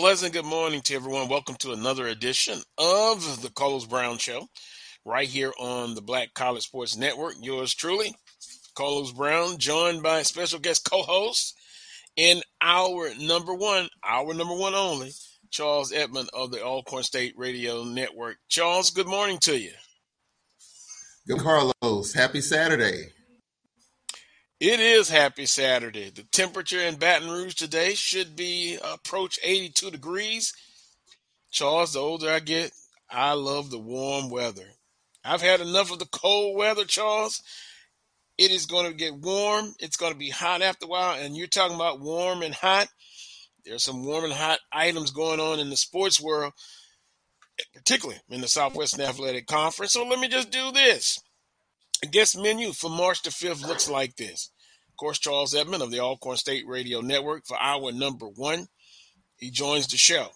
pleasant good morning to everyone. Welcome to another edition of the Carlos Brown Show, right here on the Black College Sports Network. Yours truly, Carlos Brown, joined by special guest co-host in our number one, our number one only, Charles Edmond of the Alcorn State Radio Network. Charles, good morning to you. Good Carlos. Happy Saturday. It is happy Saturday. The temperature in Baton Rouge today should be approach 82 degrees. Charles, the older I get, I love the warm weather. I've had enough of the cold weather, Charles. It is going to get warm. It's going to be hot after a while. And you're talking about warm and hot. There's some warm and hot items going on in the sports world, particularly in the Southwestern Athletic Conference. So let me just do this. Guest menu for March the 5th looks like this. Of course, Charles Edmond of the Alcorn State Radio Network for hour number one. He joins the show.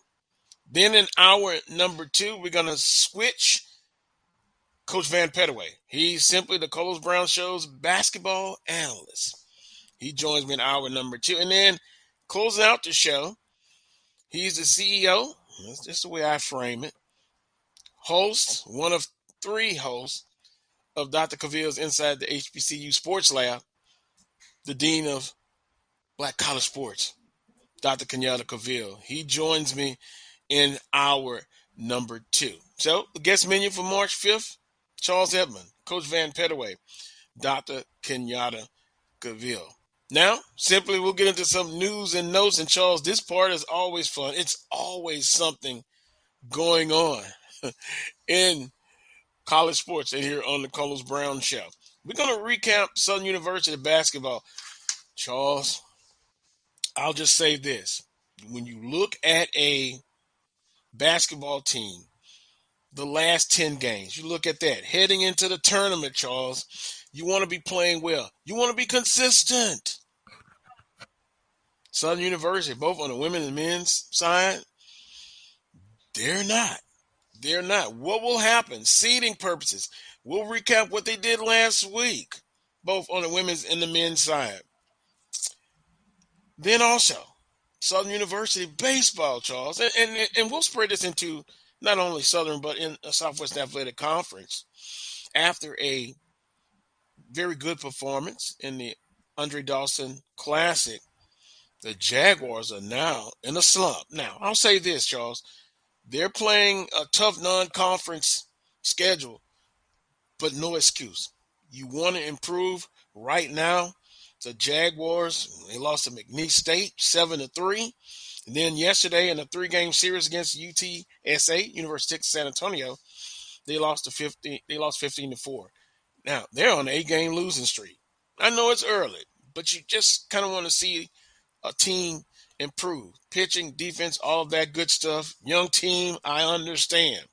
Then in hour number two, we're going to switch Coach Van Pettaway. He's simply the Carlos Brown Show's basketball analyst. He joins me in hour number two. And then closing out the show, he's the CEO. That's just the way I frame it. Host, one of three hosts of Dr. Cavill's Inside the HBCU Sports Lab, the Dean of Black College Sports, Dr. Kenyatta Cavill. He joins me in our number two. So, the guest menu for March 5th, Charles Edmond, Coach Van Pettaway, Dr. Kenyatta Cavill. Now, simply we'll get into some news and notes. And Charles, this part is always fun. It's always something going on in college sports and here on the Carlos Brown Show. We're going to recap Southern University basketball. Charles, I'll just say this. When you look at a basketball team, the last 10 games, you look at that. Heading into the tournament, Charles, you want to be playing well. You want to be consistent. Southern University, both on the women and men's side, they're not. They're not. What will happen? Seeding purposes. We'll recap what they did last week, both on the women's and the men's side. Then also, Southern University baseball, Charles, and, and, and we'll spread this into not only Southern but in a Southwest Athletic Conference. After a very good performance in the Andre Dawson Classic, the Jaguars are now in a slump. Now, I'll say this, Charles. They're playing a tough non conference schedule, but no excuse. You want to improve right now. The Jaguars, they lost to McNeese State 7 to 3. And then yesterday in a three game series against UTSA, University of San Antonio, they lost to 15 they lost 15 to 4. Now, they're on an eight game losing streak. I know it's early, but you just kind of want to see a team improve. Pitching, defense, all of that good stuff. Young team, I understand.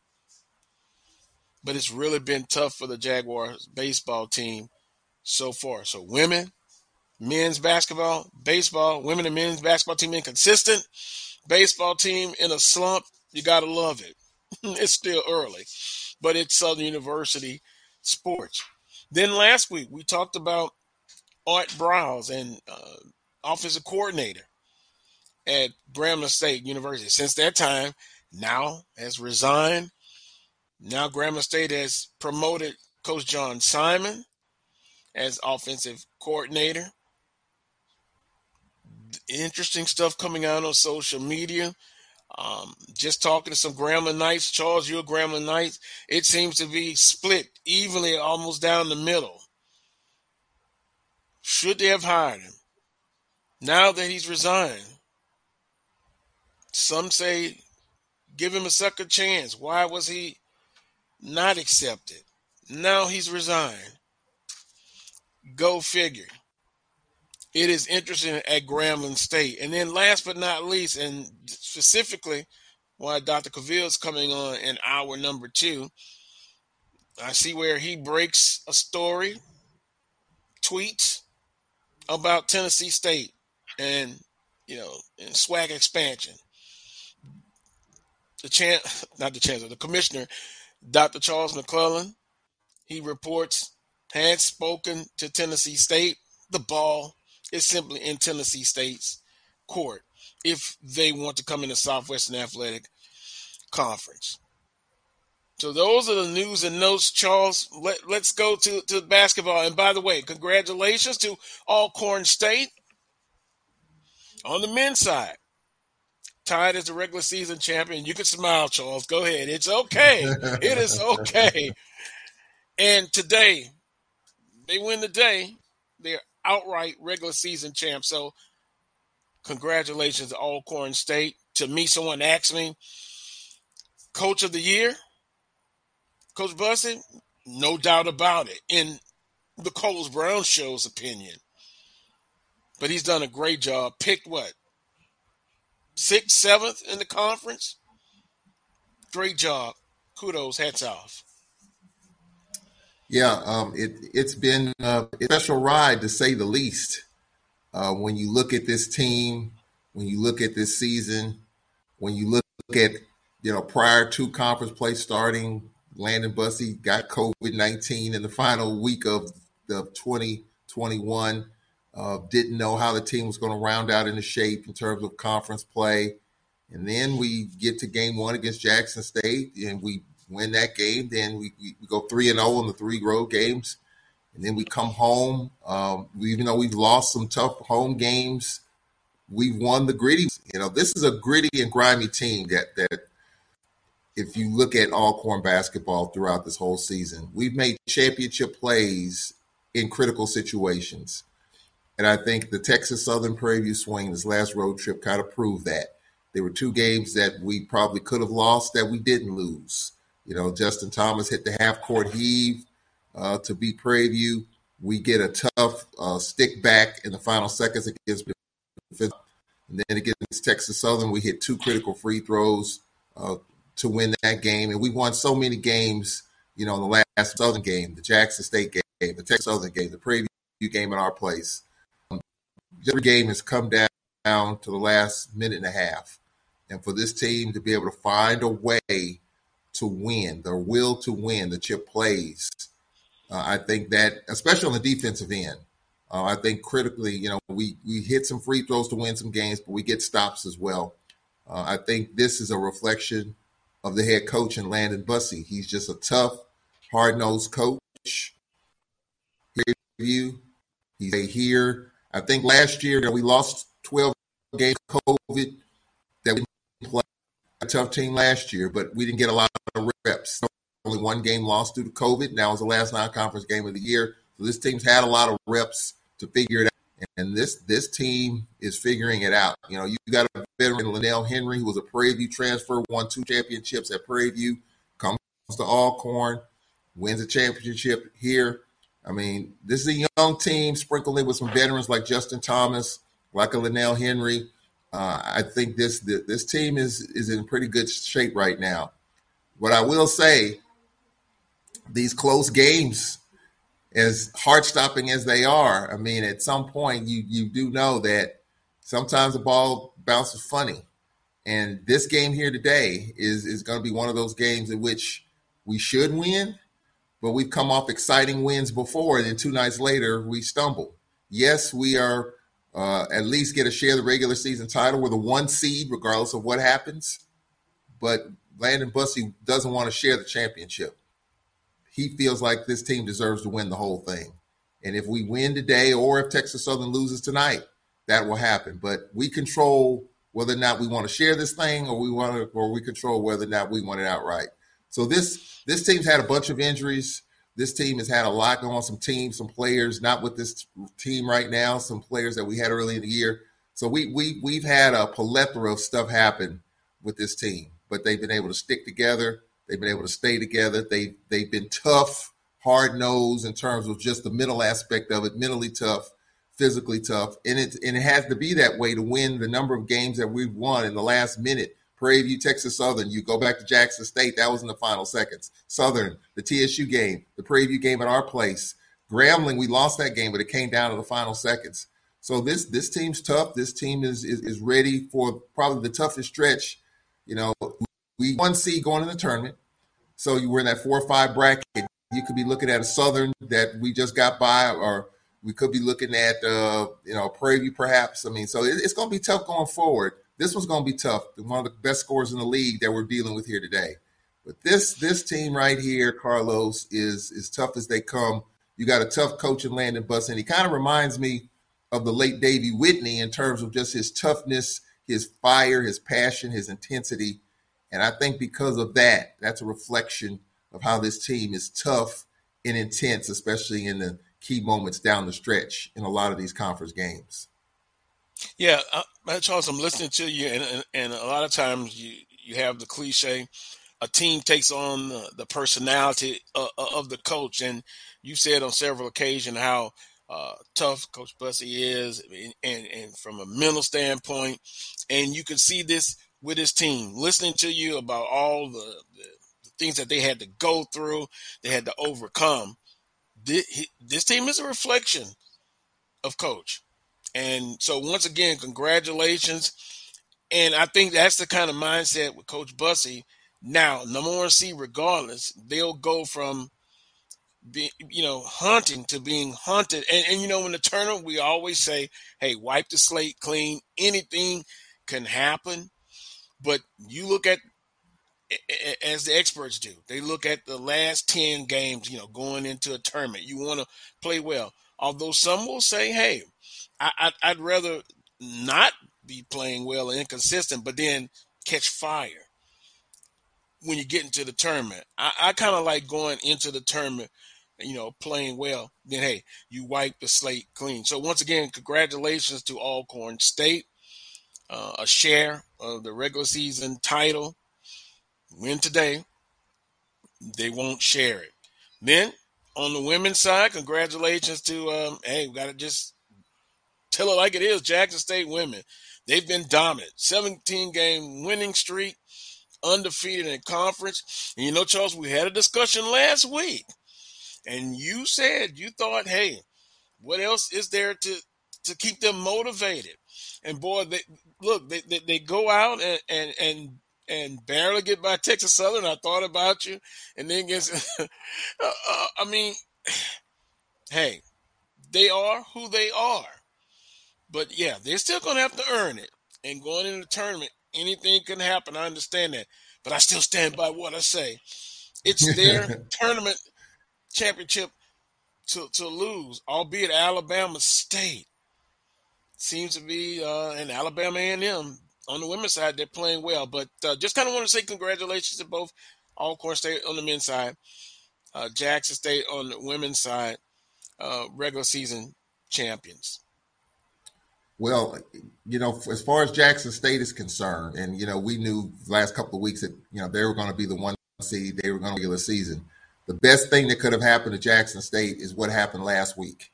But it's really been tough for the Jaguars baseball team so far. So women, men's basketball, baseball, women and men's basketball team inconsistent. Baseball team in a slump. You got to love it. it's still early, but it's Southern University sports. Then last week we talked about Art Briles and uh, offensive coordinator at Grambling State University. Since that time, now has resigned. Now Grambling State has promoted Coach John Simon as offensive coordinator. interesting stuff coming out on social media. Um, just talking to some Gramblinites, Charles, you're Gramblinites. It seems to be split evenly, almost down the middle. Should they have hired him? Now that he's resigned, some say give him a second chance. Why was he not accepted? Now he's resigned. Go figure it is interesting at Grambling State. And then last but not least, and specifically why Dr. Cavill is coming on in hour number two, I see where he breaks a story, tweets about Tennessee State and you know and SWAC expansion. The chance, not the chancellor, the commissioner, Dr. Charles McClelland, he reports had spoken to Tennessee State. The ball is simply in Tennessee State's court if they want to come in the Southwestern Athletic Conference. So those are the news and notes, Charles. Let, let's go to, to basketball. And by the way, congratulations to Alcorn State on the men's side. Tied as the regular season champion. You can smile, Charles. Go ahead. It's okay. it is okay. And today, they win the day. They're outright regular season champ. So congratulations to Alcorn State. To me, someone asked me, Coach of the Year, Coach Bussie, no doubt about it. In the Carlos Brown Show's opinion. But he's done a great job. Picked what? Sixth, seventh in the conference? Great job. Kudos, hats off. Yeah, um, it it's been a special ride to say the least. Uh, when you look at this team, when you look at this season, when you look at you know prior to conference play starting, Landon Bussie got COVID nineteen in the final week of the twenty twenty one. Uh, didn't know how the team was going to round out into shape in terms of conference play. And then we get to game one against Jackson State, and we win that game. Then we, we, go three and zero oh in the three road games, and then we come home. Um, even though we've lost some tough home games, we've won the gritty. You know, this is a gritty and grimy team that that. If you look at Alcorn basketball throughout this whole season, we've made championship plays in critical situations. And I think the Texas Southern Prairie View swing, this last road trip, kind of proved that. There were two games that we probably could have lost that we didn't lose. You know, Justin Thomas hit the half court heave uh, to beat Prairie View. We get a tough uh, stick back in the final seconds against and then against Texas Southern, we hit two critical free throws uh, to win that game. And we won so many games, you know, in the last Southern game, the Jackson State game, the Texas Southern game, the Prairie View game in our place. Every game has come down, down to the last minute and a half. And for this team to be able to find a way to win, the will to win, the chip plays. Uh, I think that, especially on the defensive end, uh, I think critically, you know, we we hit some free throws to win some games, but we get stops as well. Uh, I think this is a reflection of the head coach and Landon Bussie. He's just a tough, hard nosed coach. You, he's here. I think last year we lost 12 games COVID that we didn't play a tough team last year, but we didn't get a lot of reps. Only one game lost due to COVID. Now was the last non-conference game of the year. So this team's had a lot of reps to figure it out. And this this team is figuring it out. You know, you got a veteran Lenell Henry, who was a Prairie View transfer, won two championships at Prairie View, comes to Alcorn, wins a championship here. I mean, this is a young team sprinkled in with some veterans like Justin Thomas, like a Lenell Henry. Uh, I think this this team is is in pretty good shape right now. What I will say, these close games, as heart stopping as they are, I mean, at some point you you do know that sometimes the ball bounces funny, and this game here today is is going to be one of those games in which we should win, but we've come off exciting wins before, and then two nights later we stumble. Yes, we are uh, at least get a share of the regular season title. We're the one seed, regardless of what happens. But Landon Bussie doesn't want to share the championship. He feels like this team deserves to win the whole thing. And if we win today, or if Texas Southern loses tonight, that will happen. But we control whether or not we want to share this thing or we want to, or we control whether or not we want it outright. So this this team's had a bunch of injuries. This team has had a lot going on. Some teams, some players, not with this team right now. Some players that we had early in the year. So we we we've had a plethora of stuff happen with this team, but they've been able to stick together. They've been able to stay together. They they've been tough, hard nosed in terms of just the mental aspect of it, mentally tough physically tough, and it and it has to be that way to win the number of games that we've won in the last minute. Prairie View, Texas Southern. You go back to Jackson State. That was in the final seconds. Southern, the TSU game, the Prairie View game at our place. Grambling, we lost that game, but it came down to the final seconds. So this this team's tough. This team is is, is ready for probably the toughest stretch. You know, we one seed going in the tournament. So you were in that four or five bracket. You could be looking at a Southern that we just got by, or we could be looking at uh, you know Prairie View perhaps. I mean, so it, it's going to be tough going forward. This one's going to be tough. One of the best scores in the league that we're dealing with here today. But this this team right here, Carlos, is as tough as they come. You got a tough coach in Landon Bus, and he kind of reminds me of the late Davey Whitney in terms of just his toughness, his fire, his passion, his intensity. And I think because of that, that's a reflection of how this team is tough and intense, especially in the key moments down the stretch in a lot of these conference games. Yeah, uh, Charles, I'm listening to you, and, and, and a lot of times you you have the cliche, a team takes on the, the personality of, uh, uh, of, the coach, and you said on several occasions how uh, tough Coach Bussie is, and, and, and from a mental standpoint, and you can see this with his team. Listening to you about all the, the, the things that they had to go through, they had to overcome this, this team is a reflection of coach. And so once again, congratulations. And I think that's the kind of mindset with Coach Bussie. Now, number one seed, regardless, they'll go from being, you know, hunting to being hunted. And, and you know, in the tournament, we always say, hey, wipe the slate clean. Anything can happen. But you look at as the experts do. They look at the last 10 games, you know, going into a tournament. You want to play well. Although some will say, hey, I, would rather not be playing well and inconsistent, but then catch fire when you get into the tournament. I, I kind of like going into the tournament, you know, playing well. Then, hey, you wipe the slate clean. So, once again, congratulations to Alcorn State, uh, a share of the regular season title win today, they won't share it. Then on the women's side, congratulations to um, hey, we gotta just tell it like it is. Jackson State women, they've been dominant. 17 game winning streak, undefeated in conference. And you know, Charles, we had a discussion last week, and you said you thought, hey, what else is there to to keep them motivated? And boy, they look, they, they, they go out and, and, and and barely get by Texas Southern. I thought about you, and then gets. uh, uh, I mean, hey, they are who they are, but yeah, they're still going to have to earn it. And going into the tournament, anything can happen. I understand that, but I still stand by what I say. It's their tournament championship to to lose, albeit Alabama State seems to be uh, and Alabama A&M on the women's side, they're playing well. But uh, just kind of want to say congratulations to both Alcorn State on the men's side, uh, Jackson State on the women's side, uh, regular season champions. Well, you know, as far as Jackson State is concerned, and you know, we knew last couple of weeks that you know they were going to be the one seed, they were going to regular season. The best thing that could have happened to Jackson State is what happened last week.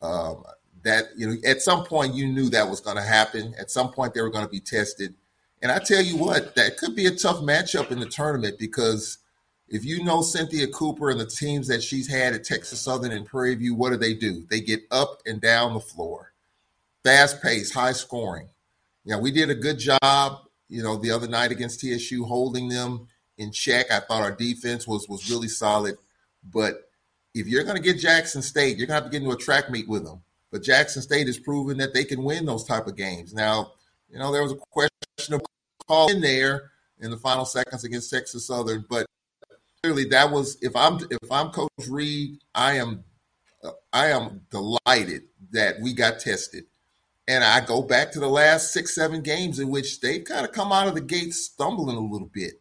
Um, that you know at some point you knew that was going to happen. At some point they were going to be tested. And I tell you what, that could be a tough matchup in the tournament because if you know Cynthia Cooper and the teams that she's had at Texas Southern and Prairie View, what do they do? They get up and down the floor, fast pace, high scoring. Know, we did a good job, you know, the other night against TSU, holding them in check. I thought our defense was was really solid, but if you're going to get Jackson State, you're going to have to get into a track meet with them. But Jackson State has proven that they can win those type of games. Now, you know, there was a question of call in there in the final seconds against Texas Southern, but clearly that was if I'm if I'm Coach Reed, I am I am delighted that we got tested And I go back to the last six, seven games in which they've kind of come out of the gates stumbling a little bit.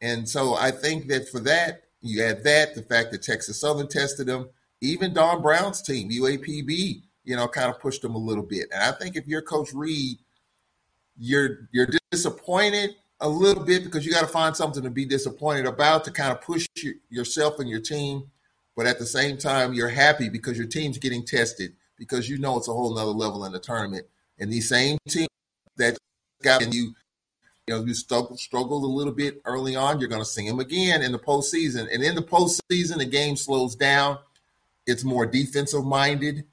And so I think that for that, you add that, the fact that Texas Southern tested them, even Don Brown's team, UAPB, you know, kind of pushed them a little bit. And I think if you're Coach Reed, you're you're disappointed a little bit because you got to find something to be disappointed about to kind of push your, yourself and your team. But at the same time, you're happy because your team's getting tested because you know it's a whole nother level in the tournament. And these same teams that got you, you know, you struggled, struggled a little bit early on, you're going to see them again in the postseason. And in the postseason, the game slows down. It's more defensive minded.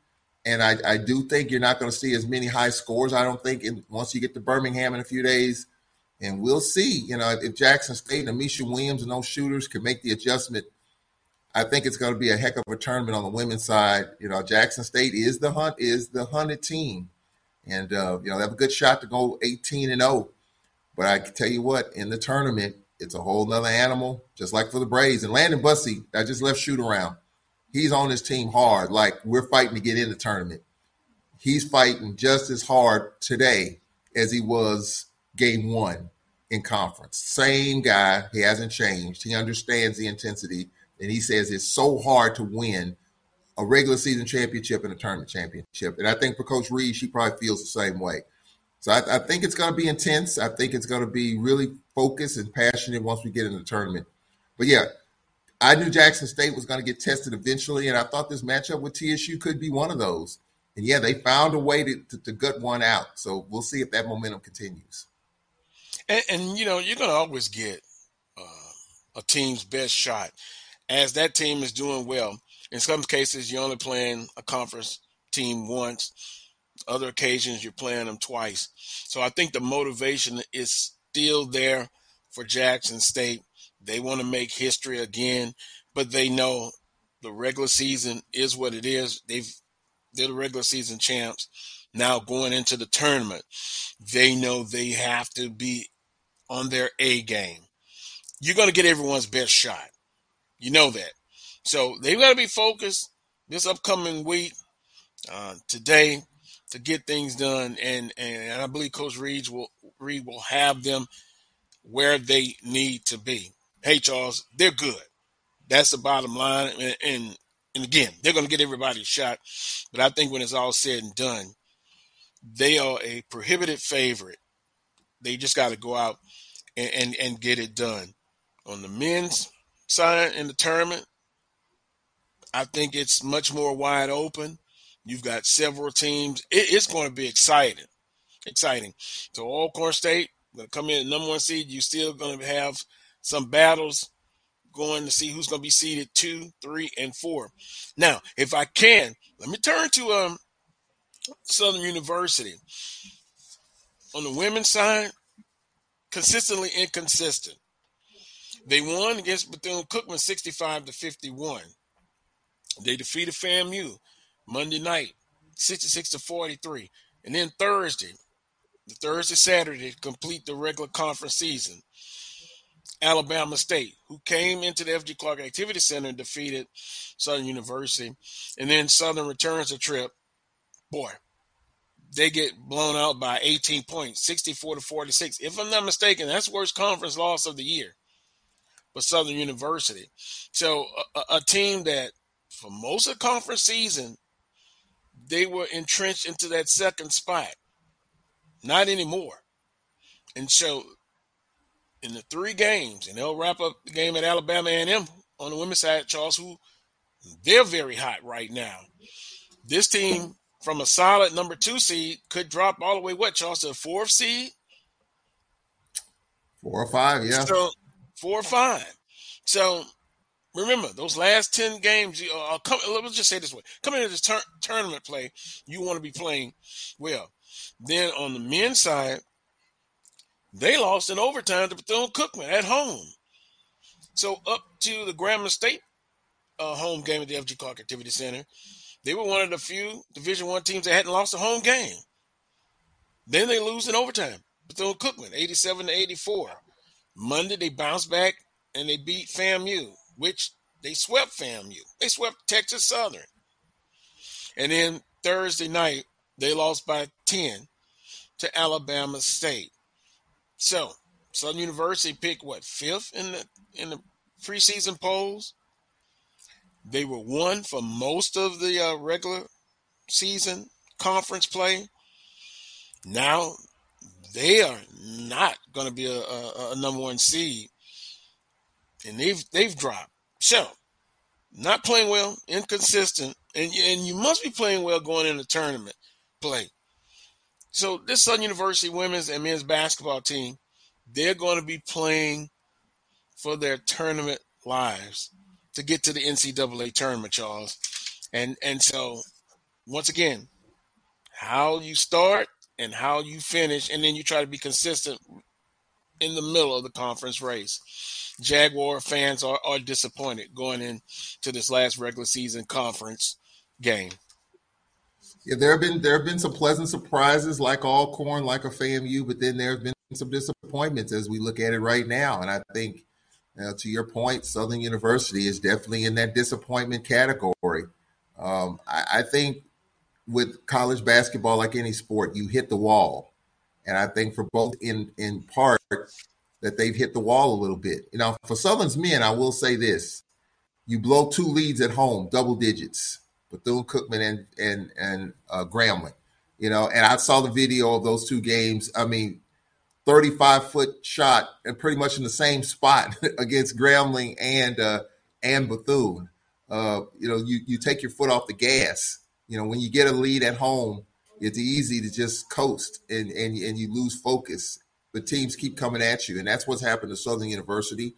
And I, I do think you're not going to see as many high scores. I don't think in, once you get to Birmingham in a few days, and we'll see. You know, if Jackson State and Ameshya Williams and those shooters can make the adjustment, I think it's going to be a heck of a tournament on the women's side. You know, Jackson State is the hunt is the hunted team, and uh, you know they have a good shot to go 18 and 0. But I can tell you what, in the tournament, it's a whole nother animal, just like for the Braves. And Landon Bussie, I just left shoot around. He's on his team hard, like we're fighting to get in the tournament. He's fighting just as hard today as he was game one in conference. Same guy. He hasn't changed. He understands the intensity. And he says it's so hard to win a regular season championship and a tournament championship. And I think for Coach Reed, she probably feels the same way. So I, I think it's going to be intense. I think it's going to be really focused and passionate once we get in the tournament. But yeah, I knew Jackson State was going to get tested eventually, and I thought this matchup with TSU could be one of those. And yeah, they found a way to, to, to gut one out. So we'll see if that momentum continues. And, and you know, you're going to always get uh, a team's best shot as that team is doing well. In some cases, you're only playing a conference team once. Other occasions, you're playing them twice. So I think the motivation is still there for Jackson State. They want to make history again, but they know the regular season is what it is. They've they're the regular season champs. Now going into the tournament, they know they have to be on their A game. You're going to get everyone's best shot. You know that. So they've got to be focused this upcoming week, uh, today, to get things done. And, and I believe Coach Reed will Reed will have them where they need to be. Hey, Charles, they're good. That's the bottom line. And, and, and again, they're going to get everybody shot. But I think when it's all said and done, they are a prohibited favorite. They just got to go out and, and, and get it done. On the men's side in the tournament, I think it's much more wide open. You've got several teams. It, it's going to be exciting. Exciting. So Alcorn State going to come in number one seed. You're still going to have some battles going to see who's going to be seeded two, three, and four. Now, if I can, let me turn to um, Southern University. On the women's side, consistently inconsistent. They won against Bethune Cookman 65 to 51. They defeated FAMU Monday night 66 to 43. And then Thursday, the Thursday Saturday complete the regular conference season. Alabama State, who came into the FG Clark Activity Center and defeated Southern University. And then Southern returns the trip. Boy, they get blown out by 18 points, 64 to 46. If I'm not mistaken, that's worst conference loss of the year for Southern University. So a, a team that for most of the conference season, they were entrenched into that second spot. Not anymore. And so in the three games, and they'll wrap up the game at Alabama A&M on the women's side, Charles, who they're very hot right now. This team from a solid number two seed could drop all the way what Charles to fourth seed, four or five, yeah, so four or five. So remember those last ten games. You uh, come, let's just say this way: coming into this tur- tournament play, you want to be playing well. Then on the men's side, they lost in overtime to Bethune Cookman at home. So up to the Grambling State uh, home game at the FG Clark Activity Center, they were one of the few Division One teams that hadn't lost a home game. Then they lose in overtime. Bethune Cookman, 87 to 84. Monday they bounced back and they beat FAMU, which they swept FAMU. They swept Texas Southern. And then Thursday night, They lost by 10 to Alabama State. So, Southern University picked what fifth in the in the preseason polls. They were one for most of the uh, regular season conference play. Now they are not going to be a, a, a, number one seed, and they've they've dropped. So, not playing well, inconsistent, and and you must be playing well going into tournament play. So this Southern University women's and men's basketball team, they're going to be playing for their tournament lives to get to the NCAA tournament, Charles. And and so once again, how you start and how you finish, and then you try to be consistent in the middle of the conference race. Jaguar fans are, are disappointed going into this last regular season conference game. Yeah, there have been there have been some pleasant surprises, like Alcorn, like a FAMU, but then there have been some disappointments as we look at it right now. And I think, to your point, Southern University is definitely in that disappointment category. Um, I, I think with college basketball, like any sport, you hit the wall, and I think for both in in part that they've hit the wall a little bit. You know, for Southern's men, I will say this: you blow two leads at home, double digits Bethune Cookman and and and uh, Grambling. You know, and I saw the video of those two games. I mean, 35 foot shot and pretty much in the same spot against Grambling and uh, and Bethune. Uh, you know, you you take your foot off the gas. You know, when you get a lead at home, it's easy to just coast and and and you lose focus. But teams keep coming at you, and that's what's happened to Southern University.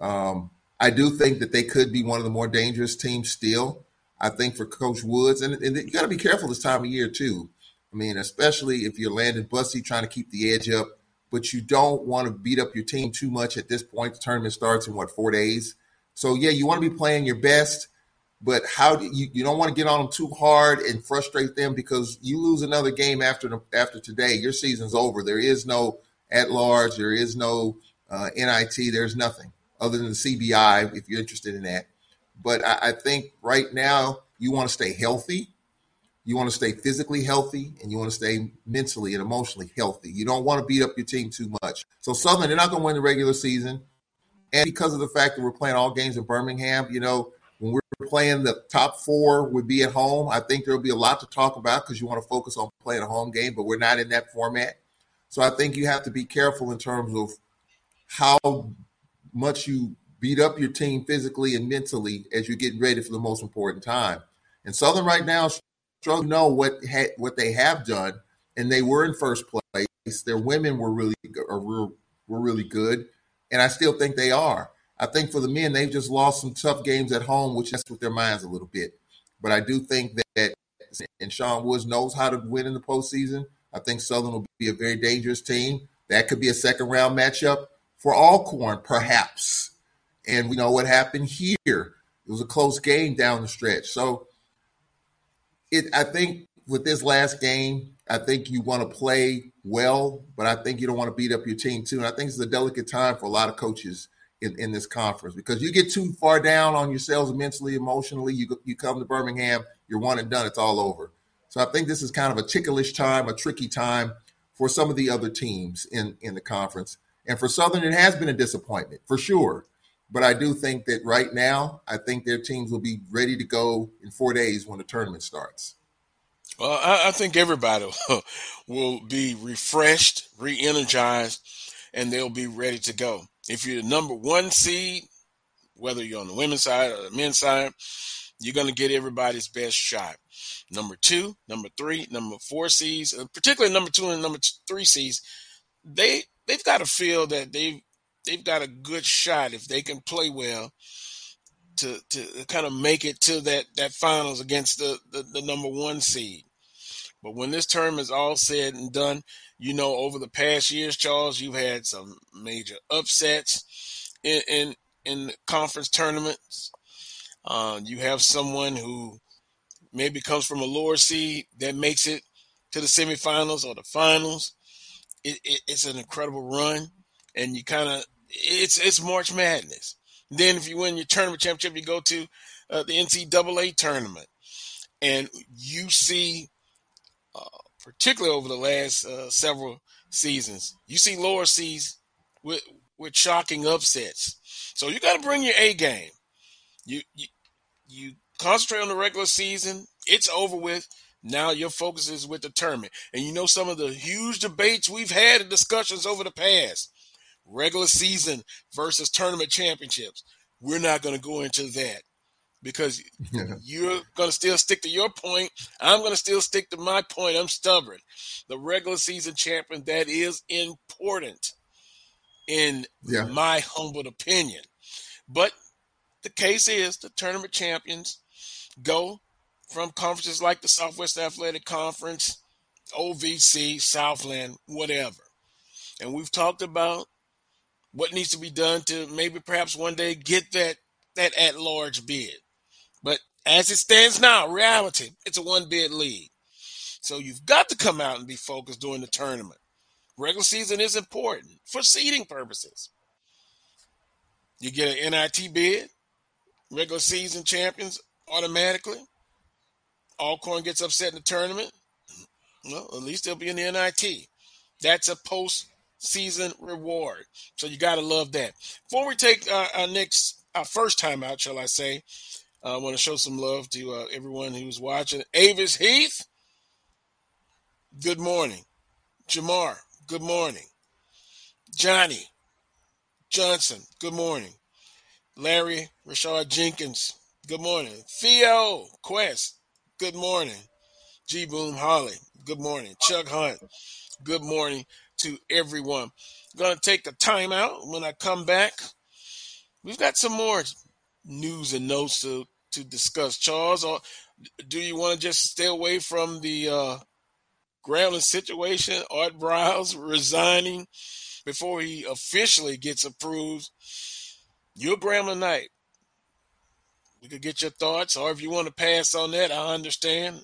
Um, I do think that they could be one of the more dangerous teams still. I think for Coach Woods, and, and you got to be careful this time of year too. I mean, especially if you're Landon Bussie trying to keep the edge up, but you don't want to beat up your team too much at this point. The tournament starts in what four days, so yeah, you want to be playing your best, but how do you you don't want to get on them too hard and frustrate them because you lose another game after after today, your season's over. There is no at large, there is no uh, NIT, there's nothing other than the CBI if you're interested in that. But I, I think right now you want to stay healthy. You want to stay physically healthy and you want to stay mentally and emotionally healthy. You don't want to beat up your team too much. So Southern, they're not going to win the regular season. And because of the fact that we're playing all games in Birmingham, you know, when we're playing the top four would be at home, I think there'll be a lot to talk about because you want to focus on playing a home game, but we're not in that format. So I think you have to be careful in terms of how much you beat up your team physically and mentally as you're getting ready for the most important time. And Southern right now struggle to know what ha- what they have done, and they were in first place. Their women were really were, were really good, and I still think they are. I think for the men, they've just lost some tough games at home, which messed with their minds a little bit. But I do think that, and Sean Woods knows how to win in the postseason. I think Southern will be a very dangerous team. That could be a second round matchup for Alcorn, perhaps and we know what happened here. It was a close game down the stretch. So it I think with this last game, I think you want to play well, but I think you don't want to beat up your team too. And I think it's a delicate time for a lot of coaches in, in this conference because you get too far down on yourselves mentally, emotionally. You you come to Birmingham, you're one and done. It's all over. So I think this is kind of a ticklish time, a tricky time for some of the other teams in in the conference. And for Southern, it has been a disappointment for sure. But I do think that right now, I think their teams will be ready to go in four days when the tournament starts. Well, I, I think everybody will be refreshed, re energized, and they'll be ready to go. If you're the number one seed, whether you're on the women's side or the men's side, you're going to get everybody's best shot. Number two, number three, number four seeds, uh, particularly number two and number three seeds, they they've got to feel that they've they've got a good shot if they can play well to to kind of make it to that that finals against the, the, the number one seed. But when this term is all said and done, you know, over the past years, Charles, you've had some major upsets in in, in conference tournaments. Uh, you have someone who maybe comes from a lower seed that makes it to the semifinals or the finals. It, it, it's an incredible run, and you kind of it's it's March Madness. Then if you win your tournament championship, you go to uh, the NCAA tournament, and you see particularly over the last uh, several seasons. You see lower seeds with with shocking upsets. So you got to bring your A game. You, you you concentrate on the regular season. It's over with. Now your focus is with the tournament. And you know some of the huge debates we've had and discussions over the past. Regular season versus tournament championships. We're not going to go into that because yeah. you're going to still stick to your point. I'm going to still stick to my point. I'm stubborn. The regular season champion, that is important in yeah. my humble opinion. But the case is the tournament champions go from conferences like the Southwest Athletic Conference, OVC, Southland, whatever. And we've talked about what needs to be done to maybe perhaps one day get that that at large bid. As it stands now, reality, it's a one bid league. So you've got to come out and be focused during the tournament. Regular season is important for seeding purposes. You get an NIT bid, regular season champions automatically. Alcorn gets upset in the tournament. Well, at least they'll be in the NIT. That's a post-season reward. So you got to love that. Before we take uh, our next, our first time out, shall I say, I want to show some love to uh, everyone who's watching. Avis Heath, good morning. Jamar, good morning. Johnny Johnson, good morning. Larry Rashad Jenkins, good morning. Theo Quest, good morning. G Boom Holly, good morning. Chuck Hunt, good morning to everyone. To take a timeout. When I come back, we've got some more news and notes to, to discuss. Charles, or do you want to just stay away from the uh, Grambling situation? Art Briles resigning before he officially gets approved you're Gramblinite. We could get your thoughts, or if you want to pass on that, I understand.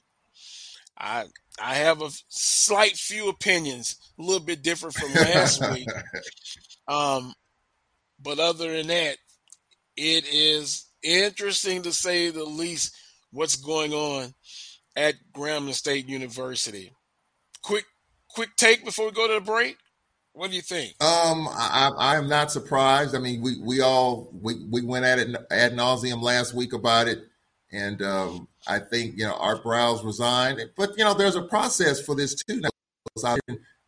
I I have a slight few opinions, a little bit different from last week. Um, but other than that, it is interesting to say the least what's going on at Grambling State University. Quick quick take before we go to the break. What do you think? Um, I, I am not surprised. I mean, we we all we, we went at it ad nauseum last week about it, and um, I think you know Art Briles resigned, but you know there's a process for this too. Now,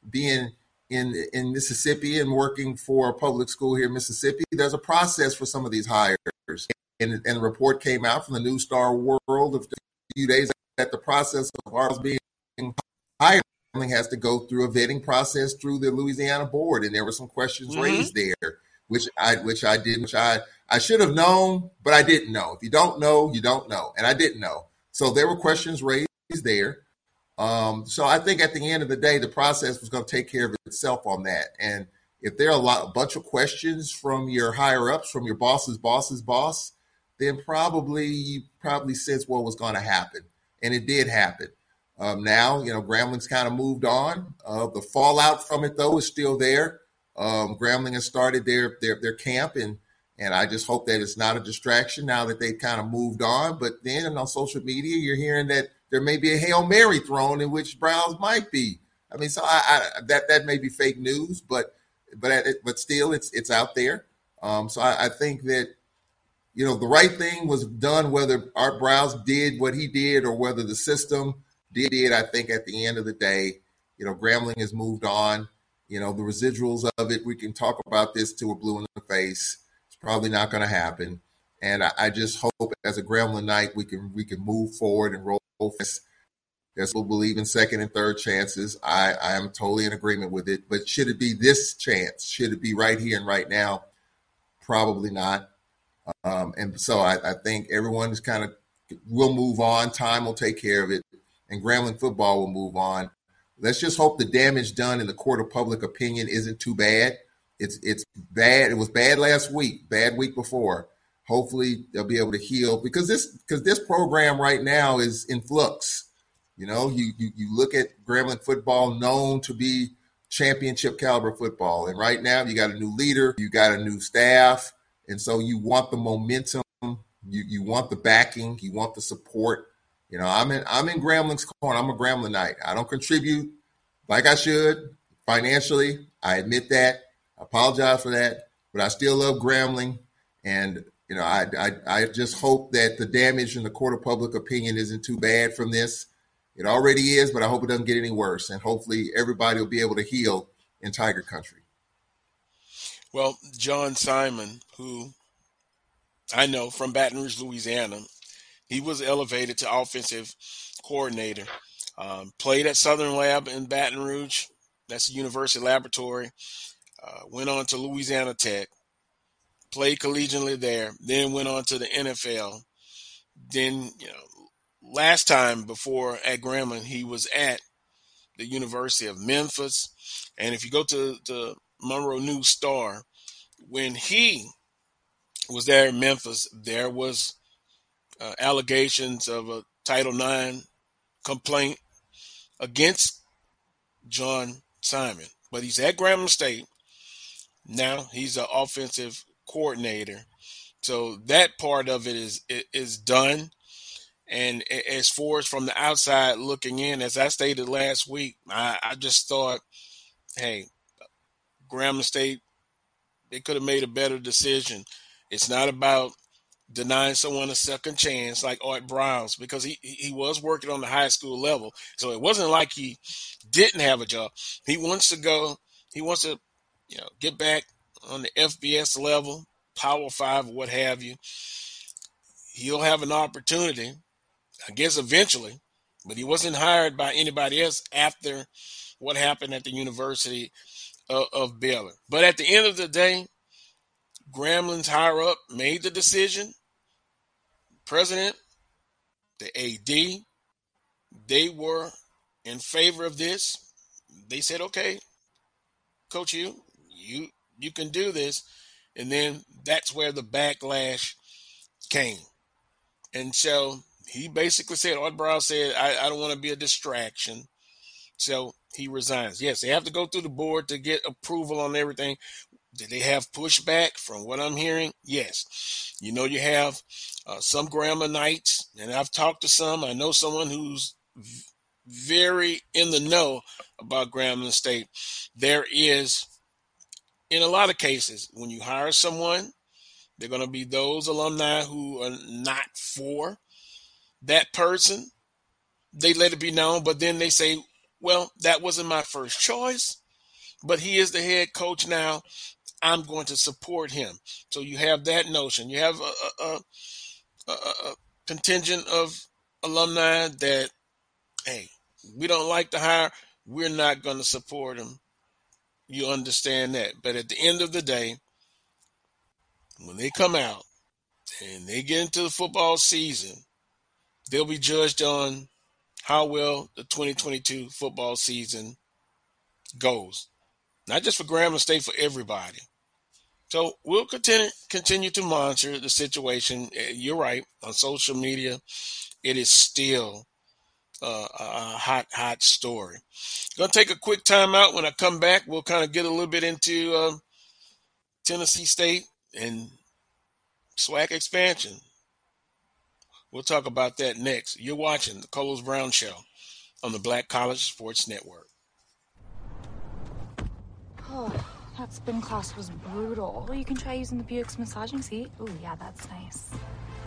being in in Mississippi and working for a public school here in Mississippi, there's a process for some of these hires, and and a report came out from the New Star World a few days that the process of ours being hired has to go through a vetting process through the Louisiana board, and there were some questions mm-hmm. raised there, which I which I did, which I I should have known, but I didn't know. If you don't know, you don't know, and I didn't know. So there were questions raised there. Um, so I think at the end of the day, the process was going to take care of itself on that. And if there are a lot, a bunch of questions from your higher ups, from your boss's boss's boss, then probably you probably sense what was going to happen, and it did happen. Um, now, you know, Grambling's kind of moved on. Uh, the fallout from it, though, is still there. Um, Grambling has started their, their their camp, and and I just hope that it's not a distraction now that they've kind of moved on. But then on social media, you're hearing that there may be a hail mary thrown in which Browns might be. I mean, so I, I that that may be fake news, but but but still, it's it's out there. Um, so I, I think that you know the right thing was done, whether Art Briles did what he did or whether the system did, it. I think at the end of the day, you know, Grambling has moved on. You know, the residuals of it, we can talk about this till we're blue in the face. It's probably not going to happen. And I, I, just hope as a Gramblinite, we can we can move forward and roll. This. There's people believe in second and third chances. I, I am totally in agreement with it. But should it be this chance? Should it be right here and right now? Probably not. Um, and so I, I think everyone is kind of will move on. Time will take care of it and Grambling football will move on. Let's just hope the damage done in the court of public opinion isn't too bad. It's it's bad. It was bad last week, bad week before. Hopefully they'll be able to heal because this because this program right now is in flux. You know, you, you you look at Grambling football known to be championship caliber football, and right now you got a new leader, you got a new staff, and so you want the momentum, you you want the backing, you want the support You know, I'm in I'm in Gramblin's corner. I'm a Gramblinite. I don't contribute like I should financially. I admit that. I apologize for that, but I still love Grambling, and you know, I, I I just hope that the damage in the court of public opinion isn't too bad from this. It already is, but I hope it doesn't get any worse, and hopefully everybody will be able to heal in Tiger Country. Well, John Simon, who I know from Baton Rouge, Louisiana, he was elevated to offensive coordinator. Um, played at Southern Lab in Baton Rouge. That's a university laboratory. Uh, went on to Louisiana Tech. Played collegiately there. Then went on to the NFL. Then, you know, last time before at Grambling, he was at the University of Memphis. And if you go to the Monroe News Star, when he was there in Memphis, there was uh, allegations of a Title IX complaint against John Simon. But he's at Grambling State. Now he's an offensive coordinator. So that part of it is is done. And as far as from the outside looking in, as I stated last week, I, I just thought, hey, Grambling State, they could have made a better decision. It's not about denying someone a second chance like Art Briles because he he was working on the high school level. So it wasn't like he didn't have a job. He wants to go. He wants to, you know, get back on the FBS level, Power Five, what have you. He'll have an opportunity, I guess, eventually. But he wasn't hired by anybody else after what happened at the University of, of Baylor. But at the end of the day, Grambling's higher up made the decision. President, the AD, they were in favor of this. They said, "Okay, Coach, you you you can do this," and then that's where the backlash came. And so he basically said, Art Briles said, I, I don't want to be a distraction. So he resigns. Yes, they have to go through the board to get approval on everything. Did they have pushback from what I'm hearing? Yes. You know, you have uh, some Grambling and I've talked to some. I know someone who's very in the know about Grambling State. There is, in a lot of cases, when you hire someone, they're going to be those alumni who are not for that person. They let it be known, but then they say, well, that wasn't my first choice, but he is the head coach now. I'm going to support him. So you have that notion. You have a, a, a, a contingent of alumni that, hey, we don't like to hire. We're not going to support him. You understand that. But at the end of the day, when they come out and they get into the football season, they'll be judged on how well the 2022 football season goes. Not just for Grambling State, for everybody. So we'll continue continue to monitor the situation. You're right. On social media, it is still uh, a hot, hot story. Gonna take a quick time out. When I come back, we'll kind of get a little bit into uh, Tennessee State and SWAC expansion. We'll talk about that next. You're watching the Carlos Brown Show on the Black College Sports Network. Oh, that spin class was brutal. Well, you can try using the Buick's massaging seat. Oh, yeah, that's nice.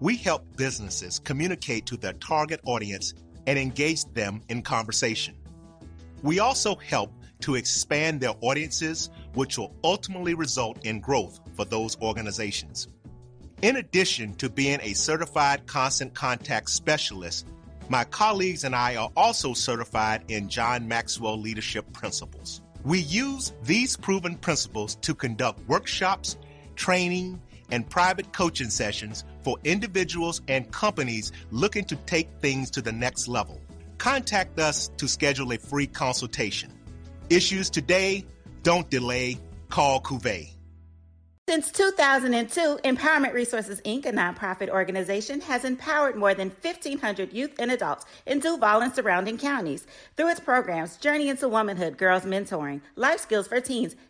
We help businesses communicate to their target audience and engage them in conversation. We also help to expand their audiences, which will ultimately result in growth for those organizations. In addition to being a certified constant contact specialist, my colleagues and I are also certified in John Maxwell Leadership Principles. We use these proven principles to conduct workshops, training, and private coaching sessions for individuals and companies looking to take things to the next level. contact us to schedule a free consultation. Issues today, don't delay, call Cuvée. Since 2002, Empowerment Resources Inc., a nonprofit organization, has empowered more than 1,500 youth and adults in Duval and surrounding counties. Through its programs, Journey into Womanhood, Girls Mentoring, Life Skills for Teens,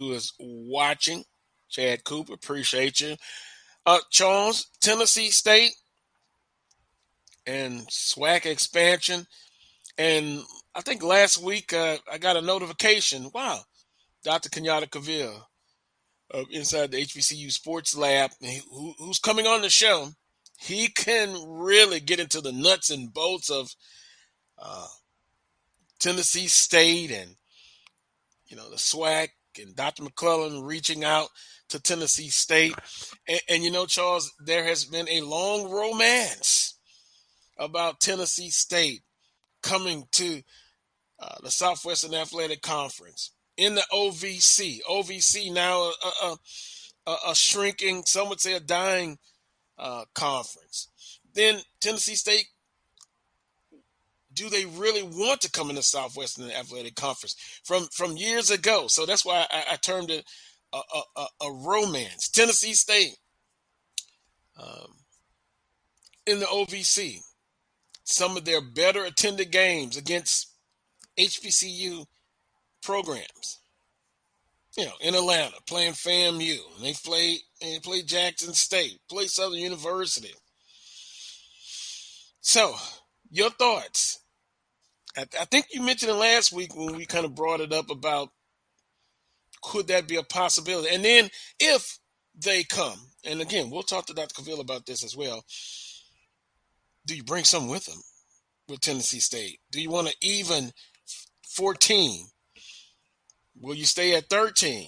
Who is watching. Chad Cooper, appreciate you. Uh, Charles, Tennessee State and SWAC expansion. And I think last week uh, I got a notification. Wow, Dr. Kenyatta Cavill uh, inside the HBCU Sports Lab, who, who's coming on the show. He can really get into the nuts and bolts of uh, Tennessee State and you know the SWAC and Dr. McClelland reaching out to Tennessee State. And, and, you know, Charles, there has been a long romance about Tennessee State coming to uh, the Southwestern Athletic Conference in the OVC. OVC now a, a, a shrinking, some would say a dying uh, conference. Then Tennessee State do they really want to come in the Southwestern Athletic Conference from from years ago? So that's why I, I termed it a, a, a, romance. Tennessee State um, in the OVC, some of their better attended games against HBCU programs. You know, in Atlanta, playing FAMU, and they played played Jackson State, played Southern University. So, your thoughts I, I think you mentioned it last week when we kind of brought it up about could that be a possibility? And then if they come, and again, we'll talk to Dr. Cavill about this as well. Do you bring some with them with Tennessee State? Do you want to even 14? Will you stay at 13?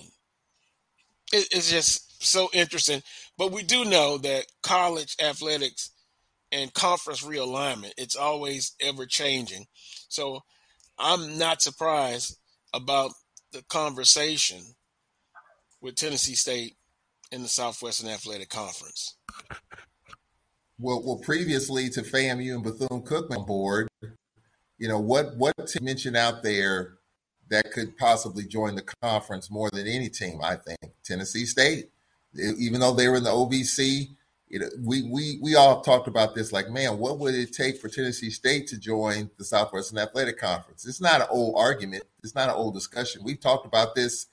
It, it's just so interesting. But we do know that college athletics and conference realignment, it's always ever changing. So I'm not surprised about the conversation with Tennessee State in the Southwestern Athletic Conference. Well, well, previously to FAMU and Bethune Cookman board, you know what what team mentioned out there that could possibly join the conference more than any team? I think Tennessee State, even though they were in the OVC, you know, we we we all talked about this. Like, man, what would it take for Tennessee State to join the Southwestern Athletic Conference? It's not an old argument. It's not an old discussion. We've talked about this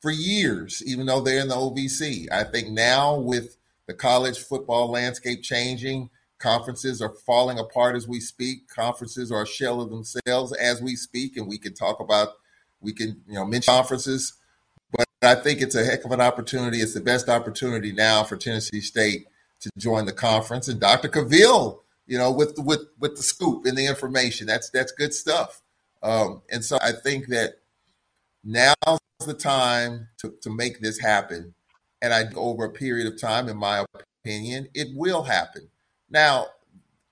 for years, even though they're in the OVC. I think now with the college football landscape changing, conferences are falling apart as we speak. Conferences are a shell of themselves as we speak, and we can talk about we can you know mention conferences, but I think it's a heck of an opportunity. It's the best opportunity now for Tennessee State to join the conference, and Dr. Cavill, you know, with with with the scoop and the information. That's that's good stuff. Um, and so I think that now's the time to, to make this happen. And I over a period of time, in my opinion, it will happen. Now,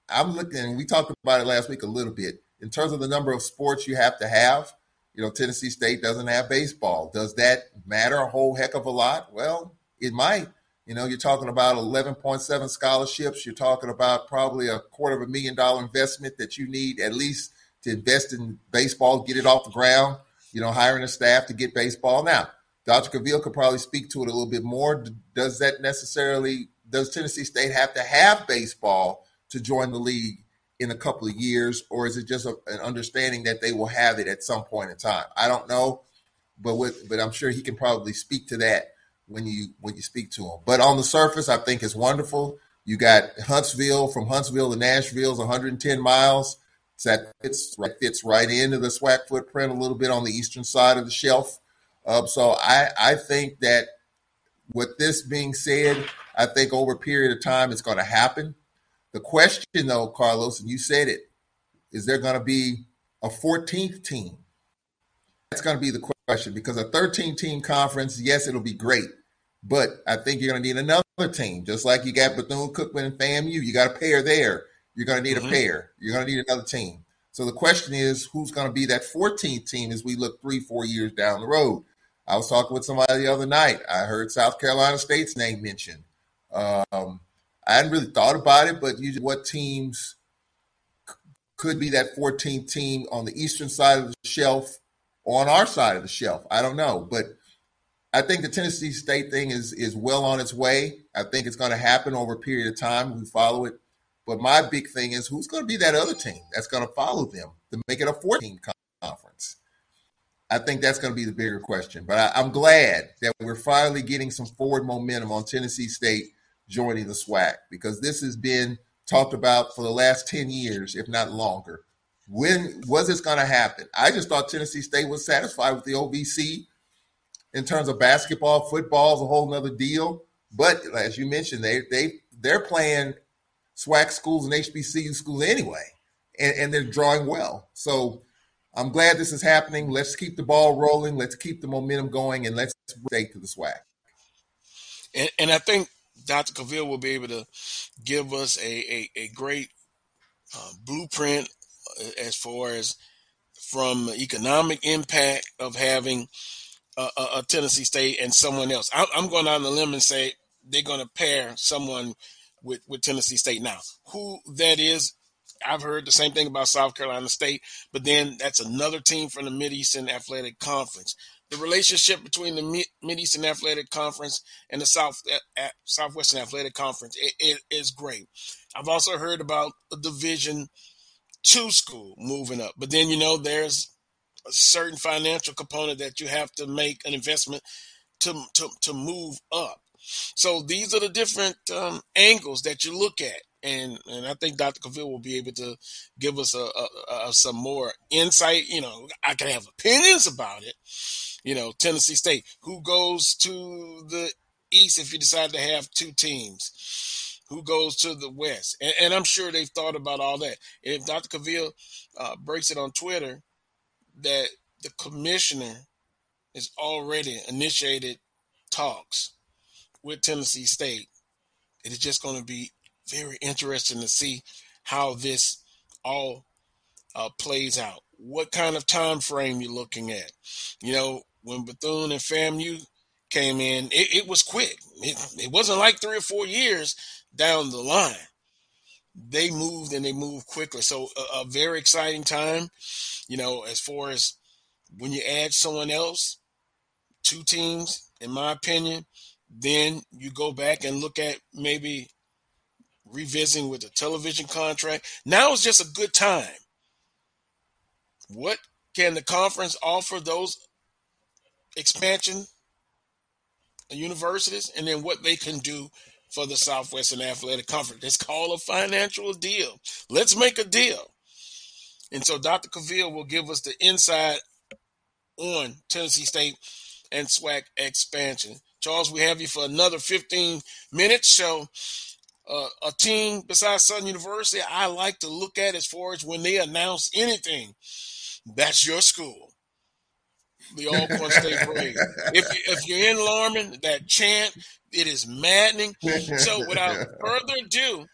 I'm looking, we talked about it last week a little bit, in terms of the number of sports you have to have. You know, Tennessee State doesn't have baseball. Does that matter a whole heck of a lot? Well, it might. You know, you're talking about 11.7 scholarships. You're talking about probably a quarter of a million dollar investment that you need at least to invest in baseball, get it off the ground. You know, hiring a staff to get baseball. Now, Dr. Cavill could probably speak to it a little bit more. Does that necessarily, does Tennessee State have to have baseball to join the league in a couple of years, or is it just a, an understanding that they will have it at some point in time? I don't know, but with, but I'm sure he can probably speak to that when you when you speak to them. But on the surface, I think it's wonderful. You got Huntsville from Huntsville to Nashville is 110 miles. So that fits right, fits right into the SWAC footprint a little bit on the eastern side of the shelf. Uh, so I, I think that with this being said, I think over a period of time it's going to happen. The question, though, Carlos, and you said it, is there going to be a 14th team? That's going to be the question because a 13 team conference, yes, it'll be great. But I think you're going to need another team, just like you got Bethune Cookman and FAMU. You got a pair there. You're going to need mm-hmm. a pair. You're going to need another team. So the question is, who's going to be that 14th team as we look three, four years down the road? I was talking with somebody the other night. I heard South Carolina State's name mentioned. Um, I hadn't really thought about it, but usually what teams could be that 14th team on the eastern side of the shelf on our side of the shelf? I don't know, but I think the Tennessee State thing is is well on its way. I think it's going to happen over a period of time. We follow it, but my big thing is who's going to be that other team that's going to follow them to make it a 14 conference. I think that's going to be the bigger question. But I, am glad that we're finally getting some forward momentum on Tennessee State joining the SWAC because this has been talked about for the last 10 years, if not longer. When was this going to happen? I just thought Tennessee State was satisfied with the OVC in terms of basketball, football is a whole nother deal. But as you mentioned, they they they're playing SWAC schools and HBCU schools anyway, and, and they're drawing well. So I'm glad this is happening. Let's keep the ball rolling. Let's keep the momentum going, and let's take to the SWAC. And, and I think Dr. Cavill will be able to give us a, a, a great uh, blueprint as far as from economic impact of having a, a, Tennessee State and someone else. I, I'm going on the limb and say they're going to pair someone with, with Tennessee State. Now, who that is, I've heard the same thing about South Carolina State, but then that's another team from the Mideastern Athletic Conference. The relationship between the Mideastern Athletic Conference and the South uh, Southwestern Athletic Conference it, it is great. I've also heard about a Division two school moving up, but then you know there's a certain financial component that you have to make an investment to to to move up. So these are the different um, angles that you look at, and and I think Dr. Cavill will be able to give us a, a, a, some more insight. You know, I can have opinions about it. You know, Tennessee State, who goes to the East if you decide to have two teams, who goes to the West, and, and I'm sure they've thought about all that. And if Dr. Cavill uh, breaks it on Twitter that the commissioner has already initiated talks with Tennessee State. It is just going to be very interesting to see how this all uh, plays out. What kind of time frame you're looking at? You know, when Bethune and FAMU came in, it, it was quick. It, it wasn't like three or four years down the line. They moved and they moved quickly. So a, a very exciting time. You know, as far as when you add someone else, two teams, in my opinion, then you go back and look at maybe revisiting with a television contract. Now is just a good time. What can the conference offer those expansion universities and then what they can do for the Southwestern Athletic Conference. It's called a financial deal. Let's make a deal. And so Dr. Cavill will give us the inside on Tennessee State and SWAC expansion. Charles, we have you for another 15 minutes. So, uh, a team besides Southern University, I like to look at as far as when they announce anything, that's your school. The Alcorn State Braves. If, if you're in Lorman, that chant, it is maddening. So, without further ado,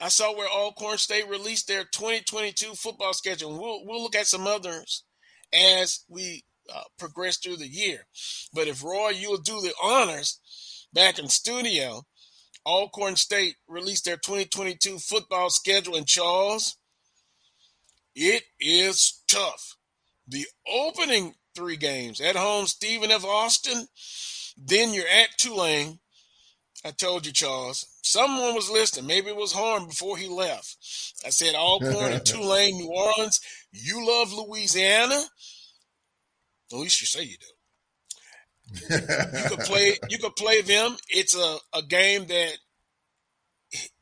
I saw where Alcorn State released their 2022 football schedule. We'll we'll look at some others as we uh, progress through the year. But if Roy, you'll do the honors back in studio, Alcorn State released their 2022 football schedule in Charles. It is tough. The opening three games at home, Stephen F. Austin. Then you're at Tulane. I told you, Charles. Someone was listening. Maybe it was Horn before he left. I said Alcorn and Tulane, New Orleans. You love Louisiana. At least you say you do. you could play. You could play them. It's a, a game that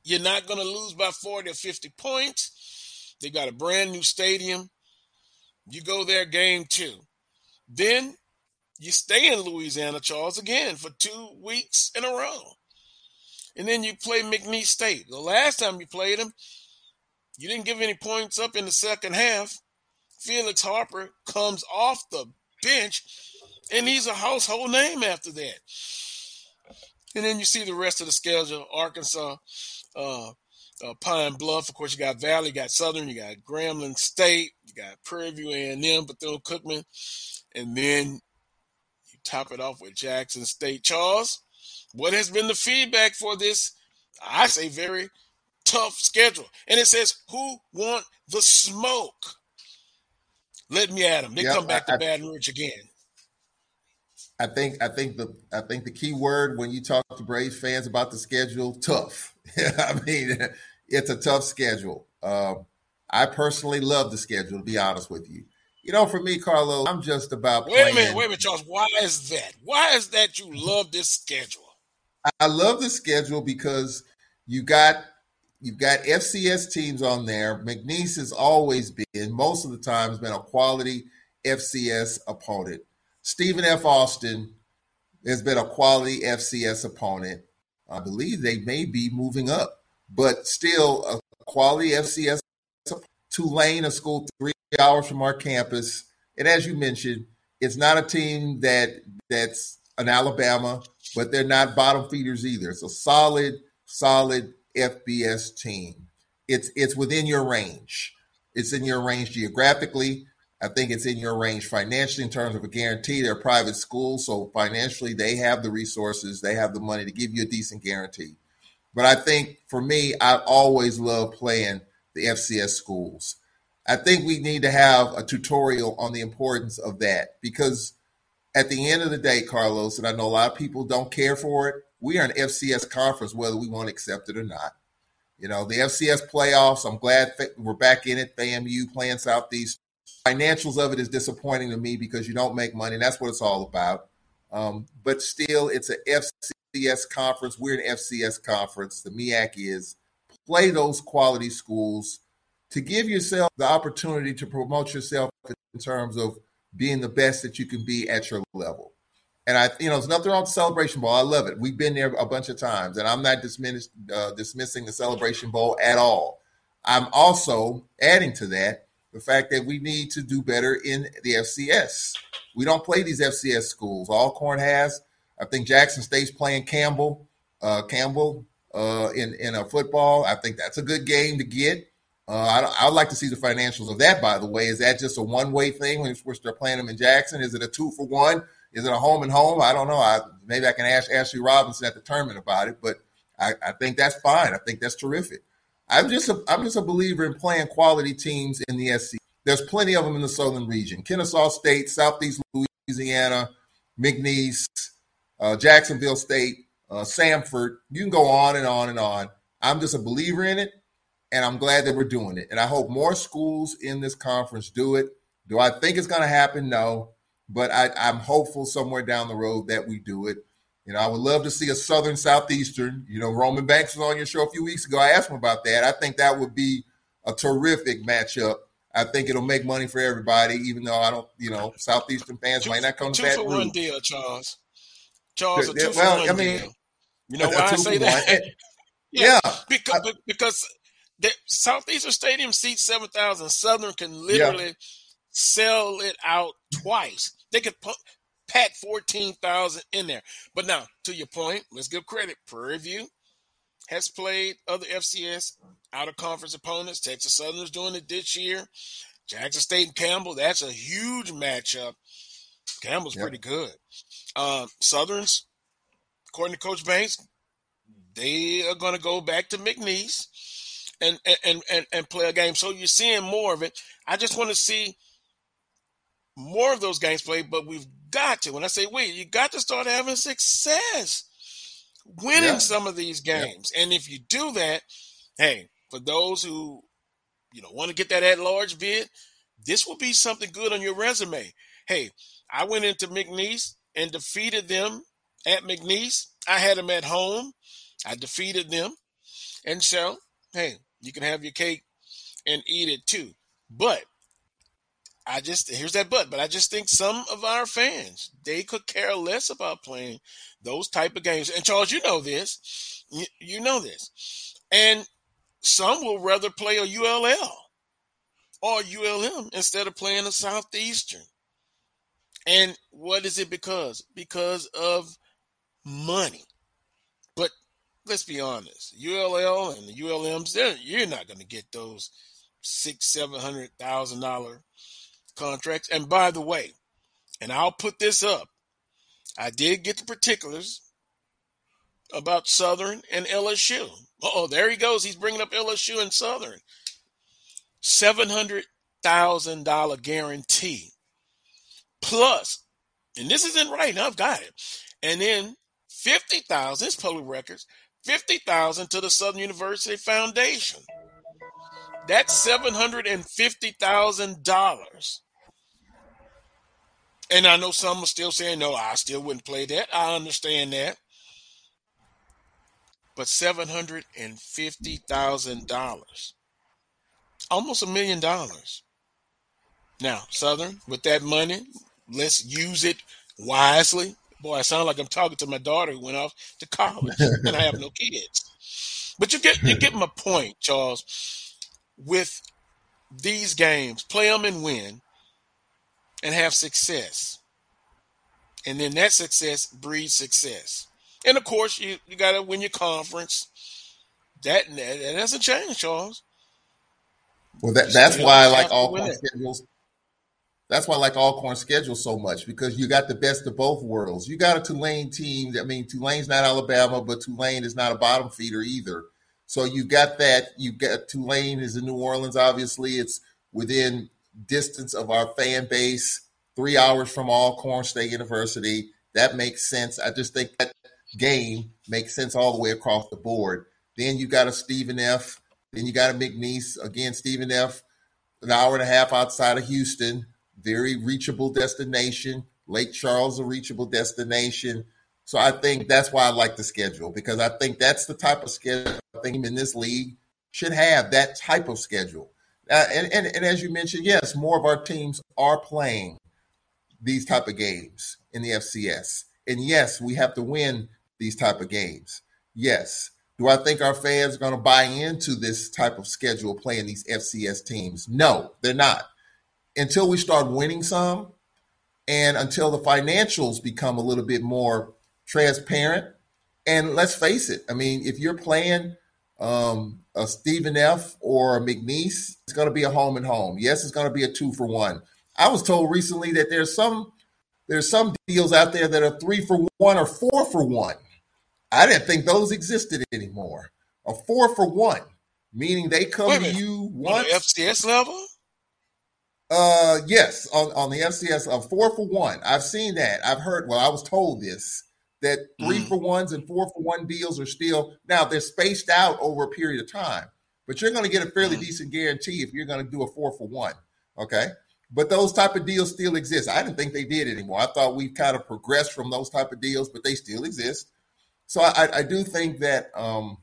you're not going to lose by 40 or 50 points. They got a brand new stadium. You go there game two. Then you stay in Louisiana, Charles, again for two weeks in a row. And then you play McNeese State. The last time you played them, you didn't give any points up in the second half. Felix Harper comes off the bench, and he's a household name after that. And then you see the rest of the schedule Arkansas, uh, uh, Pine Bluff. Of course, you got Valley, you got Southern, you got Grambling State, you got Prairie View A&M, Bethune Cookman, and then you top it off with Jackson State. Charles, what has been the feedback for this? I say very tough schedule, and it says who want the smoke. Let me at them. They yep, come back I, to Baton Rouge again. I think I think the I think the key word when you talk to Braves fans about the schedule, tough. I mean, it's a tough schedule. Uh, I personally love the schedule. To be honest with you, you know, for me, Carlo, I'm just about. Wait playing. a minute, wait a minute, Charles. Why is that? Why is that you love this schedule? I love the schedule because you got you've got FCS teams on there. McNeese has always been, most of the time, has been a quality FCS opponent. Stephen F. Austin has been a quality FCS opponent. I believe they may be moving up, but still a quality FCS. Tulane, a school three hours from our campus, and as you mentioned, it's not a team that that's an Alabama, but they're not bottom feeders either. It's a solid, solid FBS team. It's it's within your range. It's in your range geographically. I think it's in your range financially in terms of a guarantee. They're a private school, so financially they have the resources, they have the money to give you a decent guarantee. But I think for me, I always love playing the FCS schools. I think we need to have a tutorial on the importance of that because at the end of the day, Carlos, and I know a lot of people don't care for it, we are an FCS conference, whether we want to accept it or not. You know, the FCS playoffs, I'm glad we're back in it. FAMU playing Southeast. Financials of it is disappointing to me because you don't make money. And that's what it's all about. Um, but still, it's an FCS conference. We're an FCS conference. The MEAC is play those quality schools to give yourself the opportunity to promote yourself in terms of being the best that you can be at your level. And I, you know, there's nothing wrong with Celebration Bowl. I love it. We've been there a bunch of times, and I'm not dismiss, uh, dismissing the Celebration Bowl at all. I'm also adding to that the fact that we need to do better in the FCS. We don't play these FCS schools. Alcorn has. I think Jackson State's playing Campbell. Uh, Campbell uh, in in a football. I think that's a good game to get. Uh, I, would like to see the financials of that. By the way, is that just a one way thing when they're playing them in Jackson? Is it a two for one? Is it a home and home? I don't know. I, maybe I can ask Ashley Robinson at the tournament about it, but I, I think that's fine. I think that's terrific. I'm just a, I'm just a believer in playing quality teams in the SC. There's plenty of them in the southern region: Kennesaw State, Southeast Louisiana, McNeese, uh, Jacksonville State, uh, Samford. You can go on and on and on. I'm just a believer in it, and I'm glad that we're doing it. And I hope more schools in this conference do it. Do I think it's going to happen? No but I, I'm hopeful somewhere down the road that we do it. You know, I would love to see a Southern Southeastern. You know, Roman Banks was on your show a few weeks ago. I asked him about that. I think that would be a terrific matchup. I think it'll make money for everybody, even though I don't, you know, Southeastern fans two, might not come to that. Two for one deal, Charles. Charles, a two well, for one I mean, deal. You know why I say that? yeah, yeah, because I, because the Southeastern Stadium seats seven thousand. Southern can literally yeah. sell it out twice. They could put, pack 14,000 in there. But now, to your point, let's give credit. Prairie View has played other FCS out of conference opponents. Texas Southern's doing it this year. Jackson State and Campbell, that's a huge matchup. Campbell's yep. pretty good. Uh, Southerns, according to Coach Banks, they are going to go back to McNeese and, and and and play a game. So you're seeing more of it. I just want to see more of those games played, but we've got to, when I say we, you got to start having success winning yeah. some of these games. Yeah. And if you do that, hey, for those who, you know, want to get that at large bid, this will be something good on your resume. Hey, I went into McNeese and defeated them at McNeese. I had them at home. I defeated them. And so, hey, you can have your cake and eat it too. But I just here's that but, but I just think some of our fans they could care less about playing those type of games. And Charles, you know this, you, you know this, and some will rather play a ULL or ULM instead of playing a Southeastern. And what is it because? Because of money. But let's be honest, ULL and the ULMs, you're not going to get those six, seven hundred thousand dollar contracts. And by the way, and I'll put this up, I did get the particulars about Southern and LSU. Oh, there he goes. He's bringing up LSU and Southern. $700,000 guarantee plus, and this isn't right, I've got it. And then 50,000, it's public records, 50,000 to the Southern University Foundation. That's $750,000. And I know some are still saying, no, I still wouldn't play that. I understand that. But $750,000, almost a million dollars. Now, Southern, with that money, let's use it wisely. Boy, I sound like I'm talking to my daughter who went off to college and I have no kids. But you get you get my point, Charles. With these games, play them and win and have success. And then that success breeds success. And of course, you, you got to win your conference. That, that, that doesn't change, Charles. Well, that, that's why I like Alcorn schedules. That's why I like Alcorn schedules so much because you got the best of both worlds. You got a Tulane team. I mean, Tulane's not Alabama, but Tulane is not a bottom feeder either. So you got that. You got Tulane is in New Orleans. Obviously, it's within distance of our fan base, three hours from Alcorn State University. That makes sense. I just think that game makes sense all the way across the board. Then you got a Stephen F. Then you got a McNeese. Again, Stephen F. An hour and a half outside of Houston. Very reachable destination. Lake Charles, a reachable destination. So I think that's why I like the schedule because I think that's the type of schedule I think in this league should have that type of schedule. Uh, and, and, and as you mentioned, yes, more of our teams are playing these type of games in the FCS. And yes, we have to win these type of games. Yes. Do I think our fans are going to buy into this type of schedule playing these FCS teams? No, they're not. Until we start winning some and until the financials become a little bit more transparent. And let's face it, I mean, if you're playing um, a Stephen F. or a McNeese, it's going to be a home and home. Yes, it's going to be a two for one. I was told recently that there's some there's some deals out there that are three for one or four for one. I didn't think those existed anymore. A four for one, meaning they come to you once. On the FCS level? Uh, yes, on, on the FCS, a four for one. I've seen that. I've heard. Well, I was told this that three mm. for ones and four for one deals are still now they're spaced out over a period of time, but you're going to get a fairly mm. decent guarantee if you're going to do a four for one. Okay. But those type of deals still exist. I didn't think they did anymore. I thought we kind of progressed from those type of deals, but they still exist. So I, I do think that um,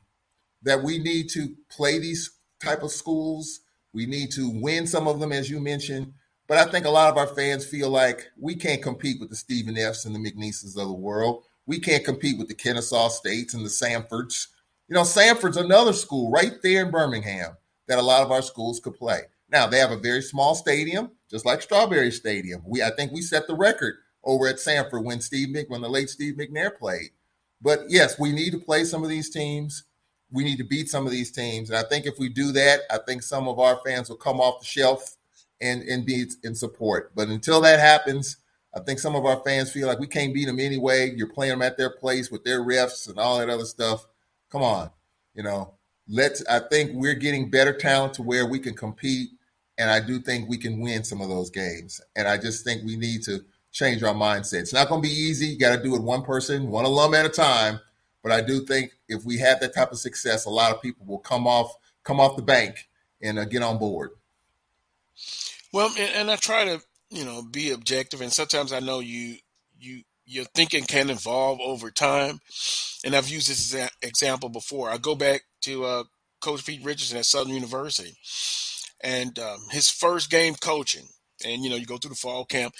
that we need to play these type of schools. We need to win some of them, as you mentioned. But I think a lot of our fans feel like we can't compete with the Stephen F's and the McNeeses of the world. We can't compete with the Kennesaw States and the Samfords. You know, Samford's another school right there in Birmingham that a lot of our schools could play. Now they have a very small stadium, just like Strawberry Stadium. We I think we set the record over at Samford when Steve Mc, when the late Steve McNair played. But yes, we need to play some of these teams. We need to beat some of these teams. And I think if we do that, I think some of our fans will come off the shelf and, and be in support. But until that happens, I think some of our fans feel like we can't beat them anyway. You're playing them at their place with their refs and all that other stuff. Come on, you know. Let's. I think we're getting better talent to where we can compete, and I do think we can win some of those games. And I just think we need to change our mindset. It's not going to be easy. You got to do it one person, one alum at a time. But I do think if we have that type of success, a lot of people will come off come off the bank and uh, get on board. Well, and, and I try to you know be objective and sometimes i know you you your thinking can evolve over time and i've used this example before i go back to uh, coach pete richardson at southern university and um, his first game coaching. And you know, you go through the fall camp.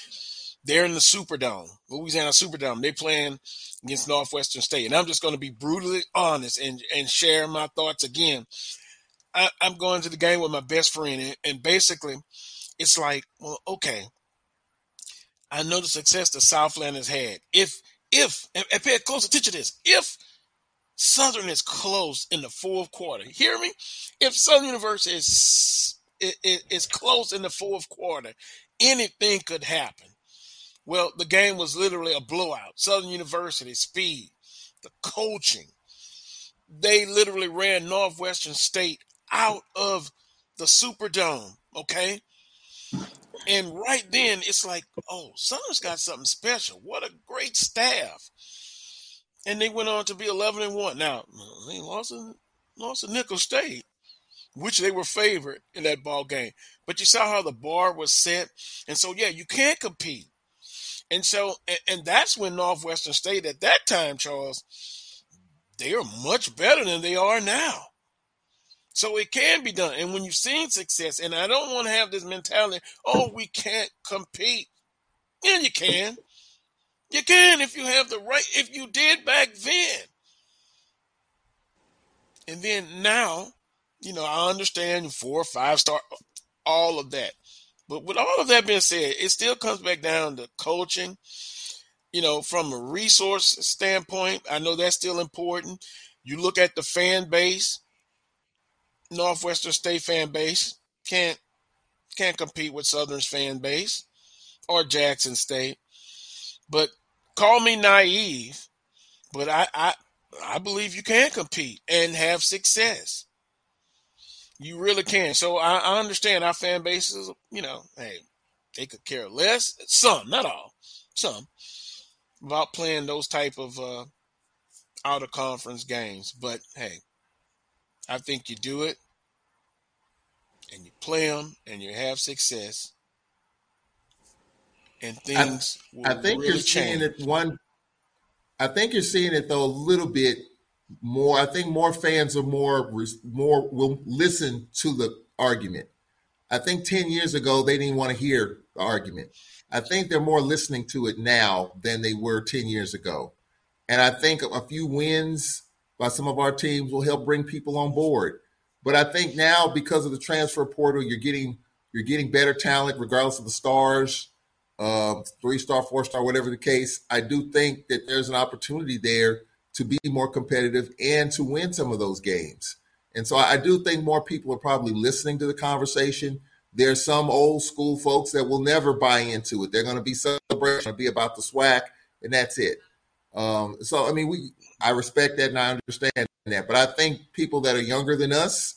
They're in the Superdome, Louisiana Superdome. They playing against Northwestern State, and I'm just going to be brutally honest and and share my thoughts again. I, am going to the game with my best friend, and, and basically, it's like, well, okay, I know the success that Southland has had. If if and, and pay close attention to this, if Southern is close in the fourth quarter, hear me? If Southern University is is, is close in the fourth quarter, anything could happen. Well, the game was literally a blowout. Southern University speed, the coaching, they literally ran Northwestern State out of the Superdome. Okay. And right then, it's like, oh, Southern's got something special. What a great staff. And they went on to be 11 and 1. Now, they lost to, lost to Nicholls State, which they were favored in that ball game. But you saw how the bar was set. And so, yeah, you can't compete. And so, and, and that's when Northwestern State at that time, Charles, they are much better than they are now. So it can be done. And when you've seen success, and I don't want to have this mentality, oh, we can't compete. Yeah, you can. You can if you have the right, if you did back then. And then now, you know, I understand four five star, all of that. But with all of that being said, it still comes back down to coaching. You know, from a resource standpoint, I know that's still important. You look at the fan base Northwestern State fan base can't can't compete with Southern's fan base or Jackson State. But call me naive, but I I, I believe you can compete and have success. You really can. So I, I understand our fan bases, you know, hey, they could care less. Some, not all, some, about playing those type of uh, out of conference games. But hey, I think you do it and you play them and you have success and things I, I think really you're change. seeing it one I think you're seeing it though a little bit more I think more fans are more more will listen to the argument. I think 10 years ago they didn't want to hear the argument. I think they're more listening to it now than they were 10 years ago. And I think a few wins by some of our teams will help bring people on board. But I think now because of the transfer portal, you're getting you're getting better talent regardless of the stars, uh, three star, four star, whatever the case. I do think that there's an opportunity there to be more competitive and to win some of those games. And so I do think more people are probably listening to the conversation. There's some old school folks that will never buy into it. They're going to be celebration, be about the SWAC, and that's it. Um, so I mean, we I respect that and I understand that, but I think people that are younger than us,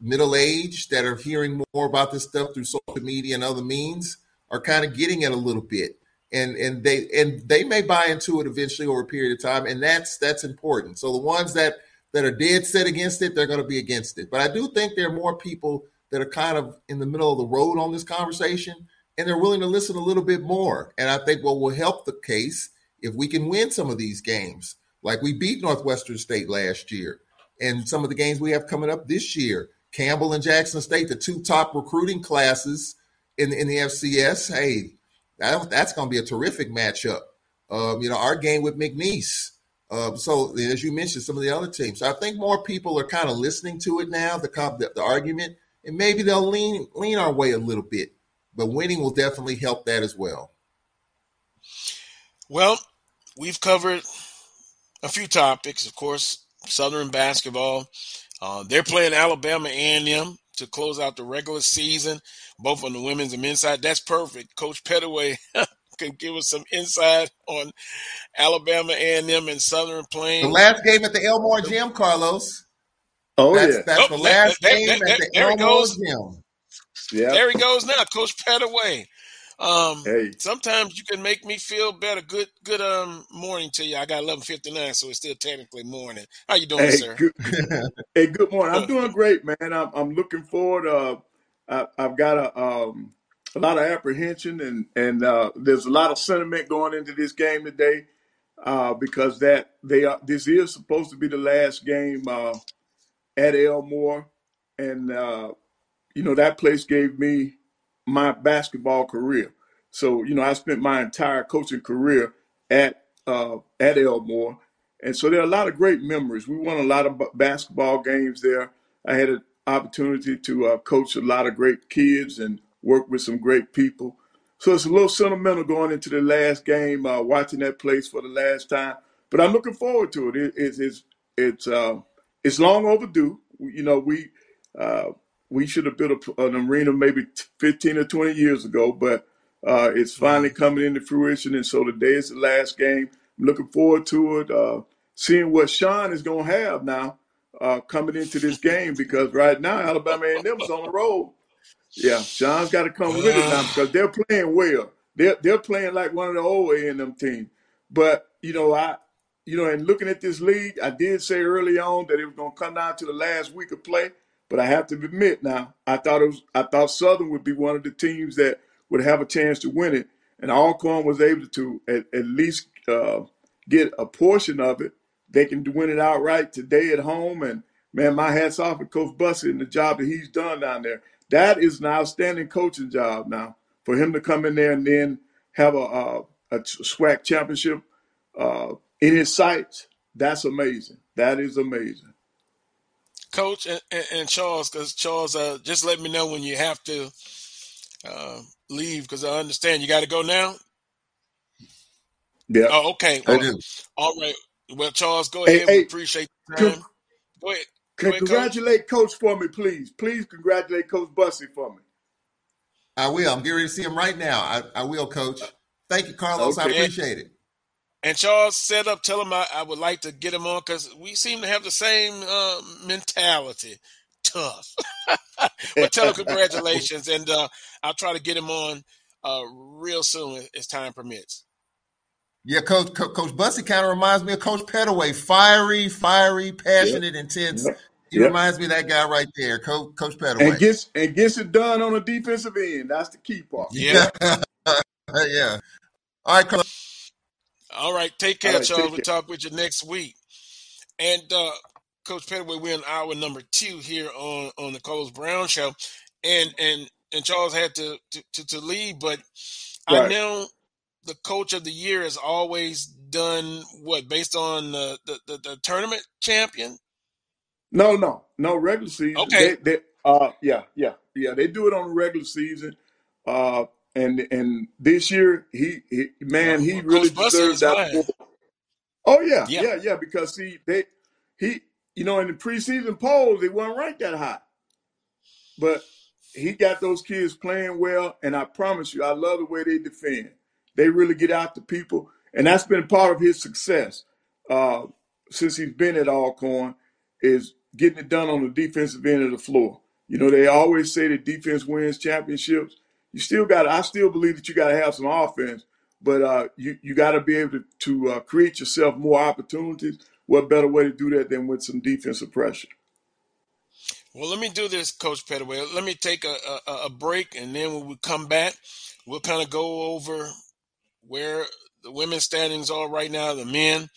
middle aged, that are hearing more about this stuff through social media and other means, are kind of getting it a little bit, and and they and they may buy into it eventually over a period of time, and that's that's important. So the ones that that are dead set against it, they're going to be against it. But I do think there are more people that are kind of in the middle of the road on this conversation, and they're willing to listen a little bit more. And I think what will help the case if we can win some of these games, like we beat Northwestern State last year, and some of the games we have coming up this year, Campbell and Jackson State, the two top recruiting classes in, in the FCS. Hey, that, that's going to be a terrific matchup. Um, you know, our game with McNeese. Uh, so as you mentioned, some of the other teams. So I think more people are kind of listening to it now, the, the the argument, and maybe they'll lean lean our way a little bit. But winning will definitely help that as well. Well, we've covered a few topics. Of course, Southern basketball. Uh, they're playing Alabama A&M to close out the regular season, both on the women's and men's side. That's perfect. Coach Pettaway can give us some insight on Alabama A&M and Southern playing. The last game at the Elmore Gym, Carlos. Oh that's, yeah, that's oh, the last there, game there, at there, the Elmore. Gym. Yeah. There he goes now, Coach Pettaway. Um, hey. sometimes you can make me feel better. Good, good um morning to you. I got eleven fifty nine, so it's still technically morning. How you doing, hey, sir? Good, hey, good morning. I'm doing great, man. I'm, I'm looking forward. Uh, I, have got a um, a lot of apprehension, and and uh, there's a lot of sentiment going into this game today uh, because that they are. This is supposed to be the last game uh, at Elmore, and uh, you know, that place gave me my basketball career. So, you know, I spent my entire coaching career at uh, at Elmore, and so there are a lot of great memories. We won a lot of basketball games there. I had an opportunity to uh, coach a lot of great kids and work with some great people. So it's a little sentimental going into the last game, uh, watching that place for the last time. But I'm looking forward to it. it it's it's it's uh, it's long overdue. You know, we uh, we should have built a, an arena maybe 15 or 20 years ago, but uh, it's finally mm-hmm. coming into fruition. And so today is the last game. I'm looking forward to it. Uh, seeing what Sean is going to have now uh, coming into this game because right now Alabama A&M's on the road. Yeah, Sean's got to come with it now because they're playing well. They're they're playing like one of the old A&M teams. But you know, I you know, and looking at this league, I did say early on that it was going to come down to the last week of play. But I have to admit now, I thought it was I thought Southern would be one of the teams that would have a chance to win it, and Alcorn was able to at, at least uh, get a portion of it. They can win it outright today at home, and man, my hats off to Coach Bussie and the job that he's done down there. That is an outstanding coaching job now for him to come in there and then have a, a, a SWAC championship uh, in his sights. That's amazing. That is amazing. Coach and, and, and Charles, because Charles, uh, just let me know when you have to uh, leave, because I understand you got to go now. Yeah. Oh, okay. Well, I do. All right. Well, Charles, go ahead. Hey, we appreciate the time. con- Go ahead. Go ahead, Coach. congratulate Coach for me, please. Please congratulate Coach Bussie for me. I will. I'm getting ready to see him right now. I, I will, Coach. Thank you, Carlos. I appreciate it. And Charles set up. Tell him I, I would like to get him on because we seem to have the same uh, mentality. Tough. but tell him congratulations, and uh, I'll try to get him on uh, real soon as time permits. Yeah, Coach Co- Coach Bussie kind of reminds me of Coach Pettaway. Fiery, fiery, Yep. passionate, intense. He Yep. reminds me of that guy right there, Coach Coach And gets and gets it done on the defensive end. That's the key part. Yeah. yeah. All right, Carlos. All right. Take care, right, Charles. take We'll care. talk with you next week. And uh, Coach Pettaway, we're in hour number two here on on the Carlos Brown Show, and and and Charles had to to, to, to leave, but I know the coach of the year has always done what based on the the, the, the tournament champion. No, no, no. Regular season. Okay. They, they, uh, yeah, yeah, yeah. They do it on the regular season. Uh, and and this year, he, he man, he really Coach Bussie deserved is that mine. award. Oh yeah, Yeah. yeah, yeah. Because see, they, he, you know, in the preseason polls, they weren't ranked that high, but he got those kids playing well. And I promise you, I love the way they defend. They really get out to people, and that's been part of his success uh, since he's been at Alcorn. Is getting it done on the defensive end of the floor. You know, they always say that defense wins championships. You still got. I still believe that you got to have some offense, but uh, you you got to be able to, to uh, create yourself more opportunities. What better way to do that than with some defensive pressure? Well, let me do this, Coach Pettaway. Let me take a, a, a break, and then when we come back, we'll kind of go over where the women's standings are right now, the men,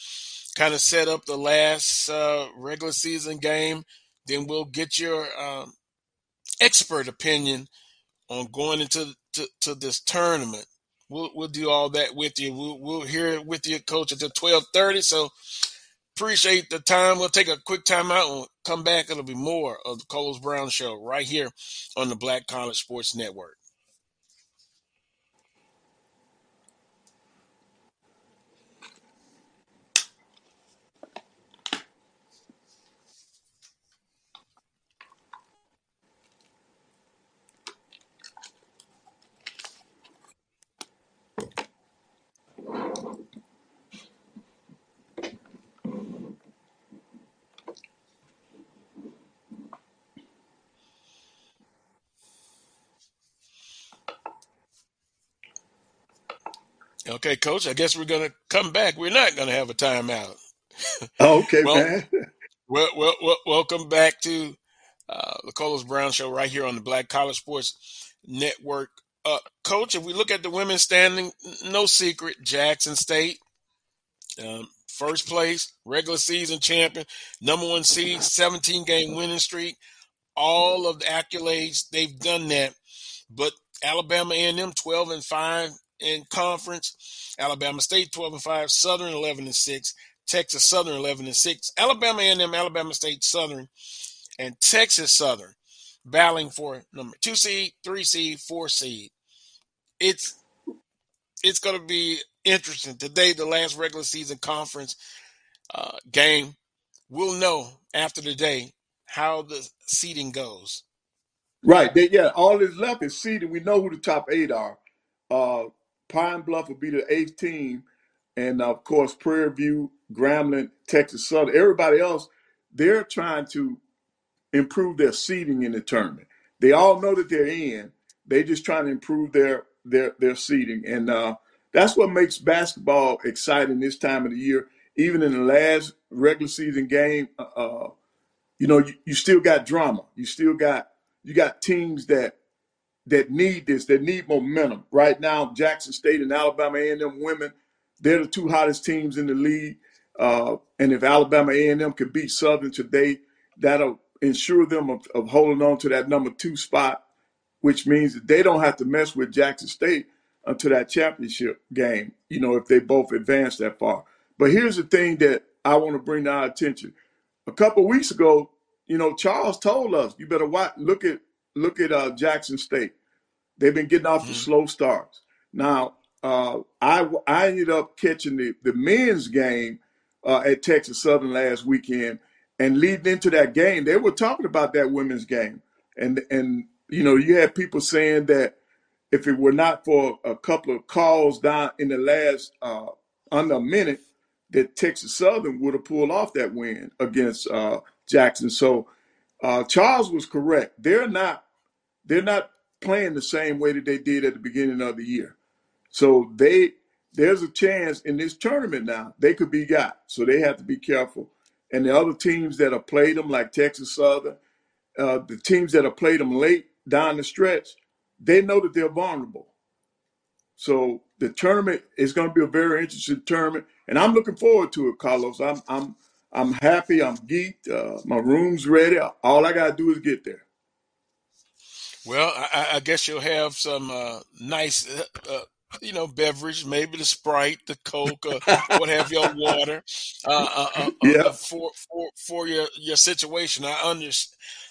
kind of set up the last uh, regular season game. Then we'll get your um, expert opinion on going into to, to this tournament. We'll we'll do all that with you. We'll we'll hear it with you, Coach, until twelve thirty. So appreciate the time. We'll take a quick time out and come back. It'll be more of the Carlos Brown Show right here on the Black College Sports Network. Okay, Coach. I guess we're gonna come back. We're not gonna have a timeout. Oh, okay, Well, man. well, well, well welcome back to uh, the Carlos Brown Show right here on the Black College Sports Network. Uh, Coach, if we look at the women's standing, no secret, Jackson State, um, first place, regular season champion, number one seed, 17 game winning streak. all of the accolades. They've done that, but Alabama A&M 12 and 5 in conference, Alabama State 12 and 5, Southern 11 and 6, Texas Southern 11 and 6, Alabama A&M, Alabama State Southern, and Texas Southern battling for number 2 seed, 3 seed, 4 seed. It's it's going to be interesting. Today the last regular season conference uh, game. We'll know after the day how the seeding goes. Right. They, yeah, all that's left is seeding. We know who the top eight are. Uh, Pine Bluff will be the eighth team. And of course, Prairie View, Grambling, Texas Southern. Everybody else, they're trying to improve their seeding in the tournament. They all know that they're in. They just trying to improve their their their seeding. And uh, that's what makes basketball exciting this time of the year. Even in the last regular season game, uh, uh you know, you, you still got drama. You still got you got teams that that need this, that need momentum. Right now, Jackson State and Alabama A&M women, they're the two hottest teams in the league. Uh, and if Alabama A&M can beat Southern today, that'll ensure them of, of holding on to that number two spot, which means that they don't have to mess with Jackson State until that championship game. You know, if they both advance that far. But here's the thing that I want to bring to our attention. A couple weeks ago, you know, Charles told us you better watch, look at look at uh, Jackson State. They've been getting off the slow starts. Now, uh, I I ended up catching the the men's game uh, at Texas Southern last weekend, and leading into that game, they were talking about that women's game, and and you know, you had people saying that if it were not for a couple of calls down in the last uh, under a minute, that Texas Southern would have pulled off that win against uh, Jackson. So uh, Charles was correct. They're not they're not playing the same way that they did at the beginning of the year. So they there's a chance in this tournament now they could be got. So they have to be careful. And the other teams that have played them, like Texas Southern, uh, the teams that have played them late down the stretch, they know that they're vulnerable. So the tournament is going to be a very interesting tournament, and I'm looking forward to it, Carlos. I'm I'm I'm happy. I'm geeked. Uh, my room's ready. All I gotta do is get there. Well, I, I guess you'll have some uh, nice, uh, uh you know, beverage, maybe the Sprite, the Coke, or what have your water, uh, uh, yeah. for for for your your situation. I under,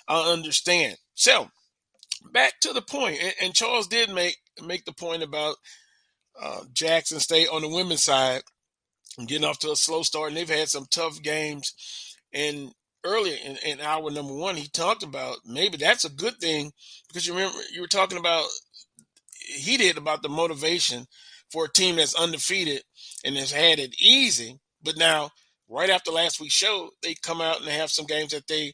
I understand. So, back to the point, and, and Charles did make make the point about Jackson State on the women's side getting off to a slow start, and they've had some tough games. And earlier in, in hour number one, he talked about maybe that's a good thing because you remember you were talking about he did about the motivation for a team that's undefeated and has had it easy, but now right after last week's show, they come out and they have some games that they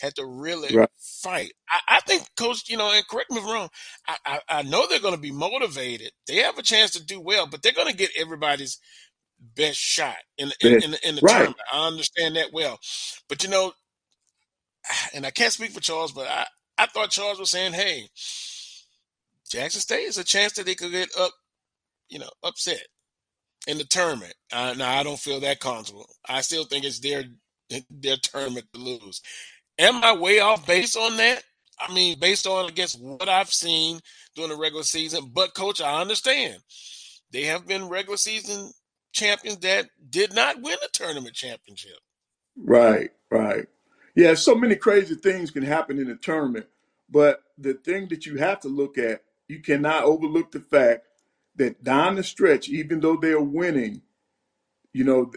had to really right. fight. I, I, think, Coach, you know, and correct me if I'm wrong, I, I, I know they're going to be motivated. They have a chance to do well, but they're going to get everybody's best shot in in, in, in the right. tournament. I understand that well, but you know, and I can't speak for Charles, but I I thought Charles was saying, hey, Jackson State is a chance that they could get up, you know, upset in the tournament. Uh, now I don't feel that comfortable. I still think it's their their tournament to lose. Am I way off based on that? I mean, based on I guess what I've seen during the regular season. But coach, I understand they have been regular season champions that did not win a tournament championship. Right, right. Yeah, so many crazy things can happen in a tournament, but the thing that you have to look at, you cannot overlook the fact that down the stretch, even though they're winning, you know,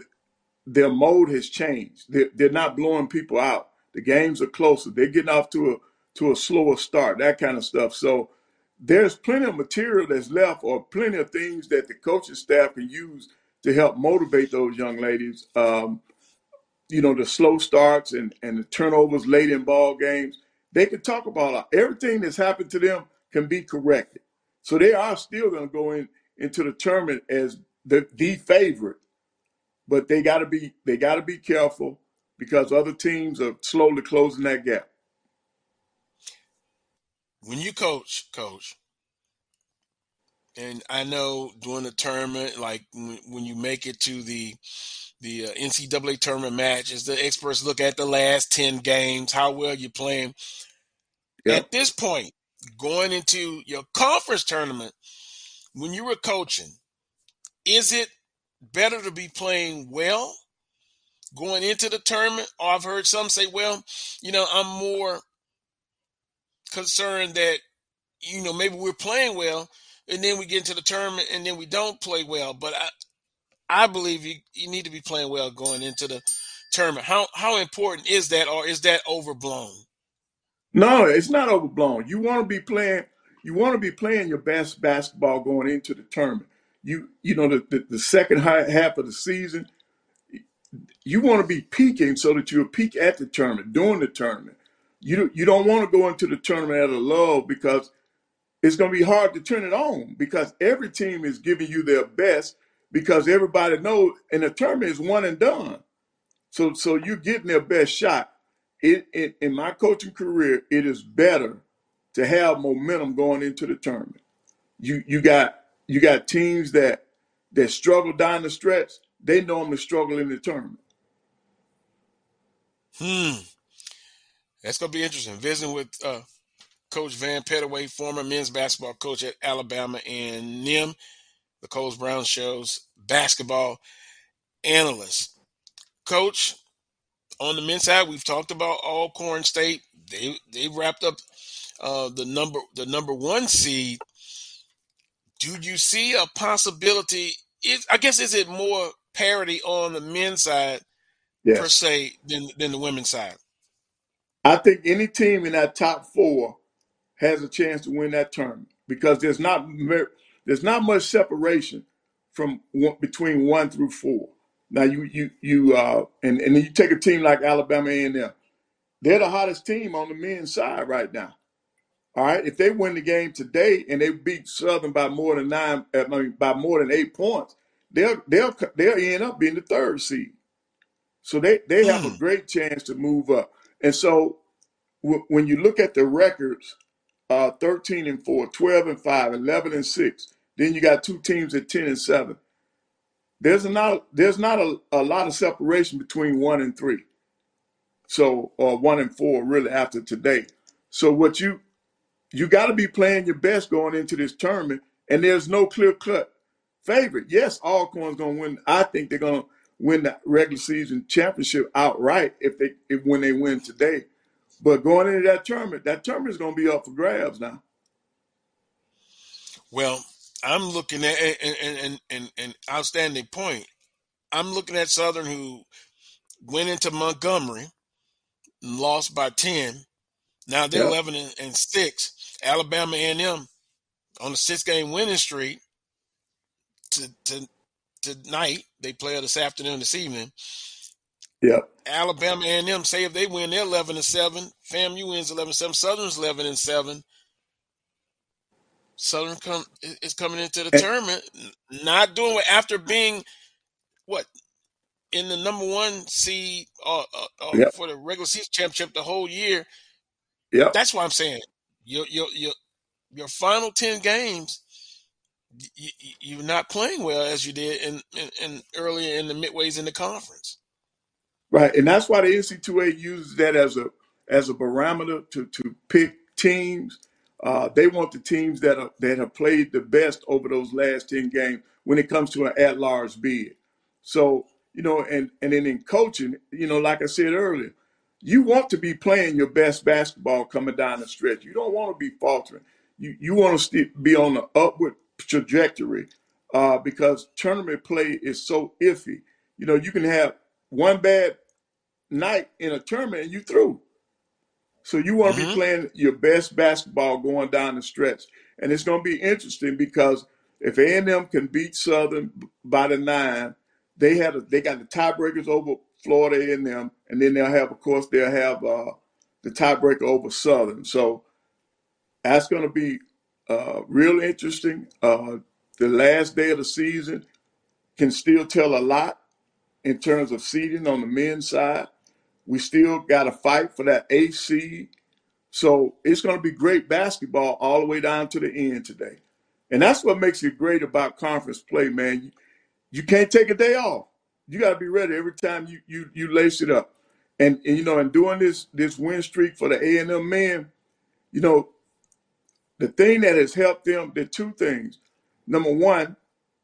their mode has changed. They're, they're not blowing people out. The games are closer. They're getting off to a to a slower start, that kind of stuff. So there's plenty of material that's left, or plenty of things that the coaching staff can use to help motivate those young ladies. Um, you know, the slow starts and, and the turnovers late in ball games. They can talk about everything that's happened to them can be corrected. So they are still going to go in into the tournament as the the favorite, but they got to be they got to be careful because other teams are slowly closing that gap. When you coach, coach, and I know during the tournament, like when you make it to the the uh, NCAA tournament matches, the experts look at the last ten games, how well you're playing. Yep. At this point, going into your conference tournament, when you were coaching, is it better to be playing well going into the tournament? Or I've heard some say, well, you know, I'm more concerned that, you know, maybe we're playing well and then we get into the tournament and then we don't play well. But I, I believe you, you need to be playing well going into the tournament. How how important is that, or is that overblown? No, it's not overblown. You want to be playing. You want to be playing your best basketball going into the tournament. You you know the the, the second half of the season. You want to be peaking so that you'll peak at the tournament during the tournament. You you don't want to go into the tournament at a low because it's going to be hard to turn it on because every team is giving you their best because everybody knows and the tournament is one and done. So so you're getting their best shot. It, it in my coaching career, it is better to have momentum going into the tournament. You you got you got teams that that struggle down the stretch. They normally struggle in the tournament. Hmm. That's gonna be interesting. Visiting with uh, Coach Van Pettaway, former men's basketball coach at Alabama, A&M, the Carlos Brown Show's basketball analyst. Coach, on the men's side, we've talked about Alcorn State. They they wrapped up uh, the number the number one seed. Do you see a possibility? Is, I guess is it more parity on the men's side Yes. per se than than the women's side? I think any team in that top four has a chance to win that tournament because there's not mer- there's not much separation from one, between one through four. Now you you you uh and and you take a team like Alabama A&M. They're the hottest team on the men's side right now. All right, if they win the game today and they beat Southern by more than nine, I mean, by more than eight points, they'll they'll they'll end up being the third seed. So they they have a Hmm. great chance to move up. And so w- when you look at the records, uh, 13 and 4, 12 and 5, 11 and 6, then you got two teams at 10 and 7. There's not there's not a, a lot of separation between one and three. So or one and four really after today. So what you you got to be playing your best going into this tournament, and there's no clear cut favorite. Yes, Alcorn's going to win. I think they're going to win the regular season championship outright if they if when they win today. But going into that tournament, that tournament is going to be up for grabs now. Well, I'm looking at and and and, and, and outstanding point. I'm looking at Southern who went into Montgomery and lost by ten. Now they're Yep. 11 and, and six. Alabama A&M on a six game winning streak to, to tonight. They play this afternoon, this evening. Yep. Alabama A&M say if they win, they're 11 and seven. FAMU wins 11-7. Southern's 11 and seven. Southern come is coming into the And, tournament not doing what after being what in the number one seed uh, uh, uh, yep. for the regular season championship the whole year. Yep. That's why I'm saying your your your your final ten games, you, you're not playing well as you did in, in, in earlier in the midways in the conference. Right, and that's why the NC2A uses that as a as a barometer to to pick teams. Uh, they want the teams that are that have played the best over those last ten games when it comes to an at large bid. So you know, and and then in coaching, you know, like I said earlier, you want to be playing your best basketball coming down the stretch. You don't want to be faltering. You you want to st- be on the upward trajectory uh, because tournament play is so iffy. You know, you can have one bad night in a tournament and you through. So you want to be hmm playing your best basketball going down the stretch, and it's going to be interesting because if A and M can beat Southern by the nine, they had a, they got the tiebreakers over Florida A and M, and then they'll have, of course, they'll have uh, the tiebreaker over Southern. So that's going to be uh, real interesting. Uh, the last day of the season can still tell a lot in terms of seeding on the men's side. We still got to fight for that seed. So it's going to be great basketball all the way down to the end today. And that's what makes it great about conference play, man. You, you can't take a day off. You got to be ready every time you you you lace it up. And, and you know, and doing this this win streak for the A and M men, you know, the thing that has helped them, the two things. Number one,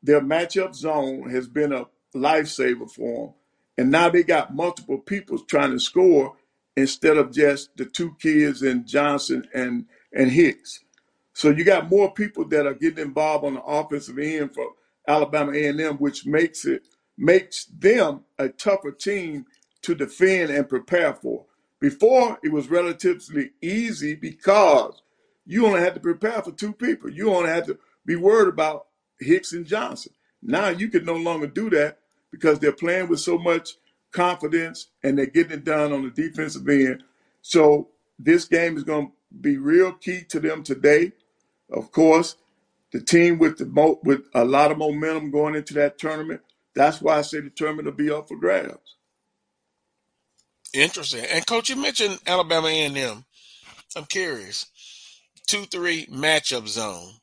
their matchup zone has been a lifesaver for them. And now they got multiple people trying to score instead of just the two kids in Johnson and, and Hicks. So you got more people that are getting involved on the offensive end for Alabama A&M, which makes it makes them a tougher team to defend and prepare for. Before it was relatively easy because you only had to prepare for two people. You only had to be worried about Hicks and Johnson. Now you can no longer do that because they're playing with so much confidence and they're getting it done on the defensive end. So this game is going to be real key to them today. Of course, the team with the mo- with a lot of momentum going into that tournament. That's why I say the tournament will be up for grabs. Interesting. And coach, you mentioned Alabama A&M. I'm curious. Two three matchup zone.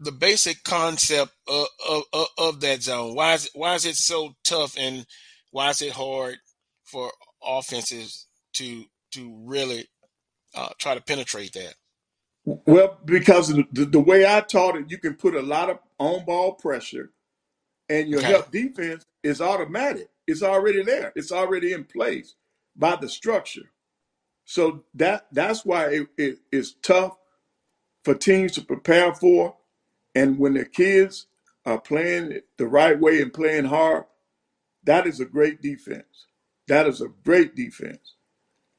The basic concept of, of, of that zone. Why is it, why is it so tough and why is it hard for offenses to to really uh, try to penetrate that? Well, because the, the way I taught it, you can put a lot of on ball pressure, and your Okay. help defense is automatic. It's already there. It's already in place by the structure. So that that's why it, it is tough for teams to prepare for. And when the kids are playing the right way and playing hard, that is a great defense. That is a great defense.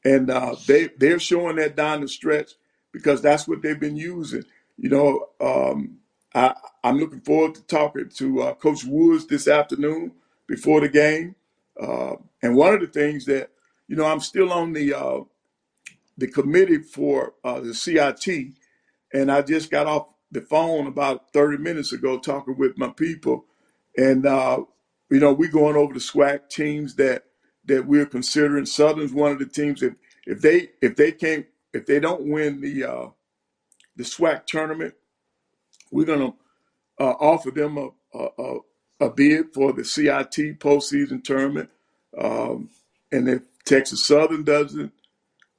And uh, they they're showing that down the stretch because that's what they've been using. You know, um, I I'm looking forward to talking to uh, Coach Woods this afternoon before the game. Uh, and one of the things that you know, I'm still on the uh, the committee for uh, the CIT, and I just got off the phone about 30 minutes ago talking with my people, and uh, you know we're going over the SWAC teams that that we're considering. Southern's one of the teams. If if they if they can't if they don't win the uh, the SWAC tournament, we're gonna uh, offer them a, a a a bid for the CIT postseason tournament. Um, and if Texas Southern doesn't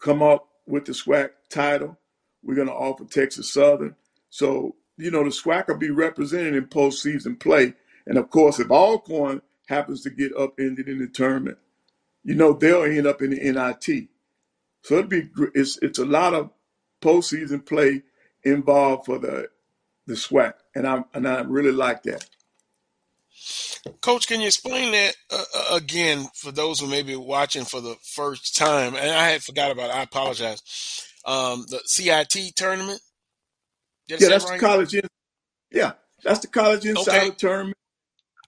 come up with the SWAC title, we're going to offer Texas Southern. So, you know, the SWAC will be represented in postseason play. And of course, if Alcorn happens to get upended in the tournament, you know, they'll end up in the NIT. So it'd be it's it's a lot of postseason play involved for the the SWAC, and I and I really like that. Coach, can you explain that uh, uh, again for those who may be watching for the first time? And I had forgot about it. I apologize. Um, the CIT tournament. Did I Yeah, say it that's the right? college. In, yeah, that's the college insider Okay. tournament,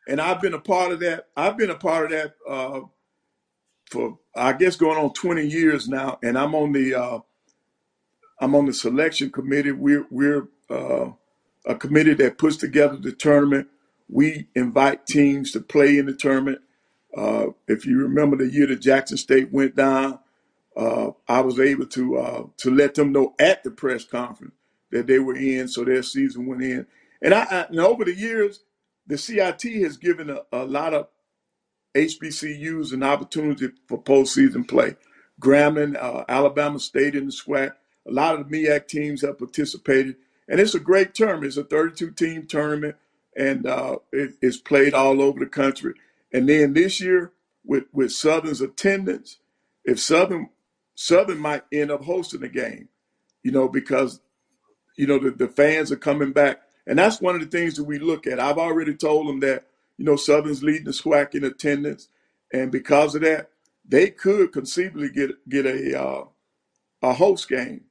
and I've been a part of that. I've been a part of that uh, for I guess going on twenty years now, and I'm on the uh, I'm on the selection committee. We're we're uh, a committee that puts together the tournament. We invite teams to play in the tournament. Uh, if you remember the year that Jackson State went down, uh, I was able to uh, to let them know at the press conference that they were in, so their season went in. And I, I and over the years, the CIT has given a, a lot of HBCUs an opportunity for postseason play. Grambling, uh, Alabama State in the SWAC, a lot of the MEAC teams have participated, and it's a great tournament. It's a 32 team tournament, and uh, it, it's played all over the country. And then this year, with with Southern's attendance, if Southern Southern might end up hosting the game, you know, because you know the, the fans are coming back, and that's one of the things that we look at. I've already told them that you know Southern's leading the SWAC in attendance, and because of that, they could conceivably get get a uh, a host game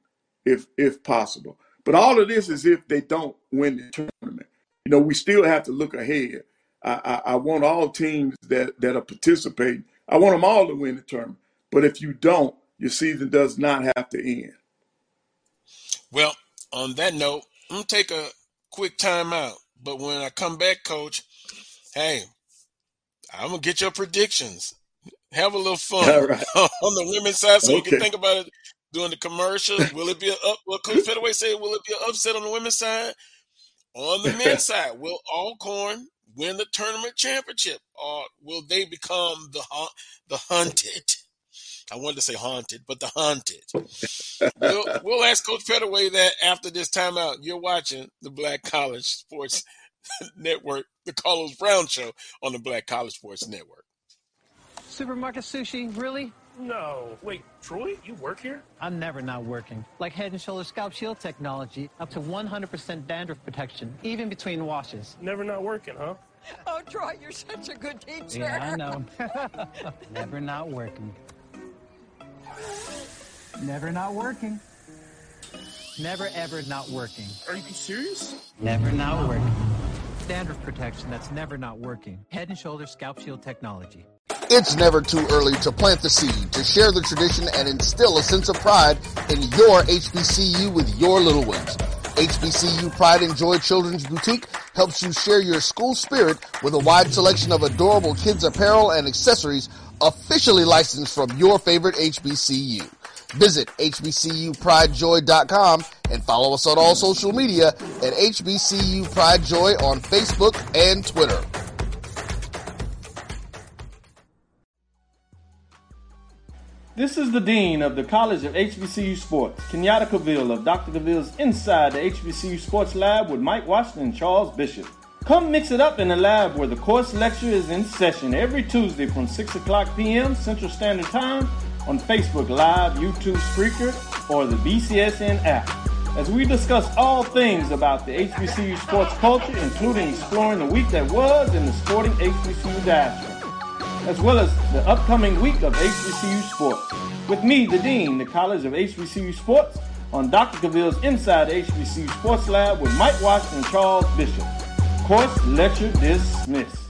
if if possible. But all of this is if they don't win the tournament. You know, we still have to look ahead. I, I, I want all teams that that are participating. I want them all to win the tournament. But if you don't, your season does not have to end. Well, on that note, I'm gonna take a quick timeout. But when I come back, Coach, hey, I'm gonna get your predictions. Have a little fun right. on the women's side, so we can think about it during the commercial. Will it be a up? What Coach Pettaway said? Will it be an upset on the women's side? On the men's side, will Alcorn win the tournament championship, or will they become the the hunted? I wanted to say haunted, but the haunted. we'll, we'll ask Coach Pettaway that after this timeout. You're watching the Black College Sports Network, the Carlos Brown Show on the Black College Sports Network. Supermarket sushi, really? No. Wait, Troy, you work here? I'm never not working. Like Head & Shoulders Scalp Shield technology, up to 100% dandruff protection, even between washes. Never not working, huh? Oh, Troy, you're such a good teacher. Yeah, I know. never not working. Never not working. Never ever not working. Are you serious? Never not working. Dandruff protection that's never not working. Head & Shoulders Scalp Shield technology. It's never too early to plant the seed, to share the tradition, and instill a sense of pride in your HBCU with your little ones. HBCU Pride and Joy Children's Boutique helps you share your school spirit with a wide selection of adorable kids apparel and accessories officially licensed from your favorite HBCU. Visit hbcupridejoy.com and follow us on all social media at HBCU Pride Joy on Facebook and Twitter. This is the Dean of the College of HBCU Sports, Kenyatta Cavill of Dr. Cavill's Inside the HBCU Sports Lab with Mike Washington and Charles Bishop. Come mix it up in the lab where the course lecture is in session every Tuesday from 6 o'clock p.m. Central Standard Time on Facebook Live, YouTube Spreaker, or the BCSN app. As we discuss all things about the HBCU sports culture, including exploring the week that was in the sporting HBCU diaspora as well as the upcoming week of HBCU Sports. With me, the Dean, the College of HBCU Sports, on Dr. Cavill's Inside HBCU Sports Lab with Mike Washington and Charles Bishop. Course lecture dismissed.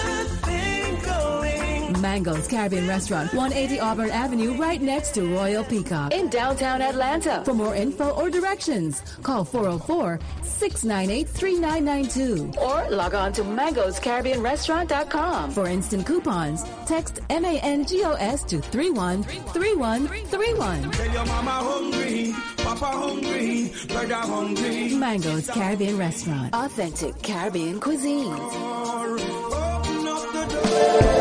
Mango's Caribbean Restaurant, 180 Auburn Avenue, right next to Royal Peacock in downtown Atlanta. For more info or directions, call 404 698 3992 or log on to mangoscaribbeanrestaurant.com. For instant coupons, text MANGOS to 313131. Tell your mama hungry, papa hungry, brother hungry. Mango's Caribbean Restaurant, authentic Caribbean cuisine. Open up the door.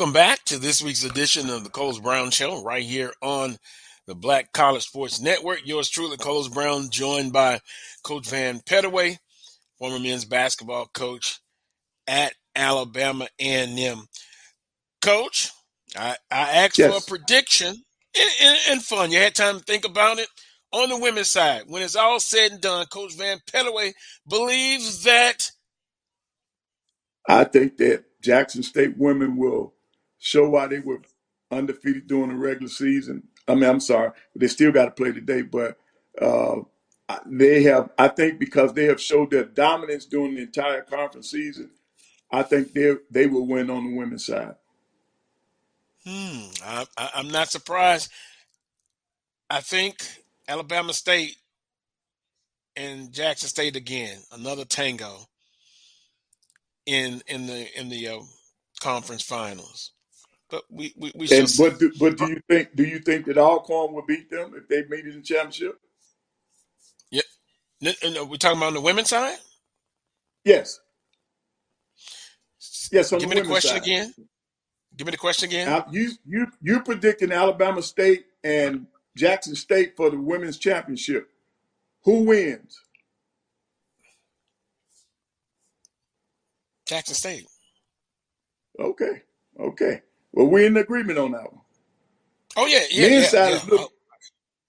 Welcome back to this week's edition of the Carlos Brown Show, right here on the Black College Sports Network. Yours truly, Carlos Brown, joined by Coach Van Pettaway, former men's basketball coach at Alabama A&M. Coach, I, I asked for a prediction and, and, and fun. You had time to think about it. On the women's side, when it's all said and done, Coach Van Pettaway believes that I think that Jackson State women will show why they were undefeated during the regular season. I mean, I'm sorry, they still got to play today, but uh, they have. I think because they have showed their dominance during the entire conference season, I think they they will win on the women's side. Hmm, I, I'm not surprised. I think Alabama State and Jackson State again, another tango in in the in the uh, conference finals. But we we, we shall And see. but do, but do you think do you think that Alcorn will beat them if they made it in the championship? Yeah, n- we're talking about on the women's side. Yes, yes. On Give the me the women's question side, again. Give me the question again. Now, you you you predicting Alabama State and Jackson State for the women's championship. Who wins? Jackson State. Okay. Okay. Well, we're in agreement on that one. Oh yeah, yeah, men's yeah, side yeah. is little,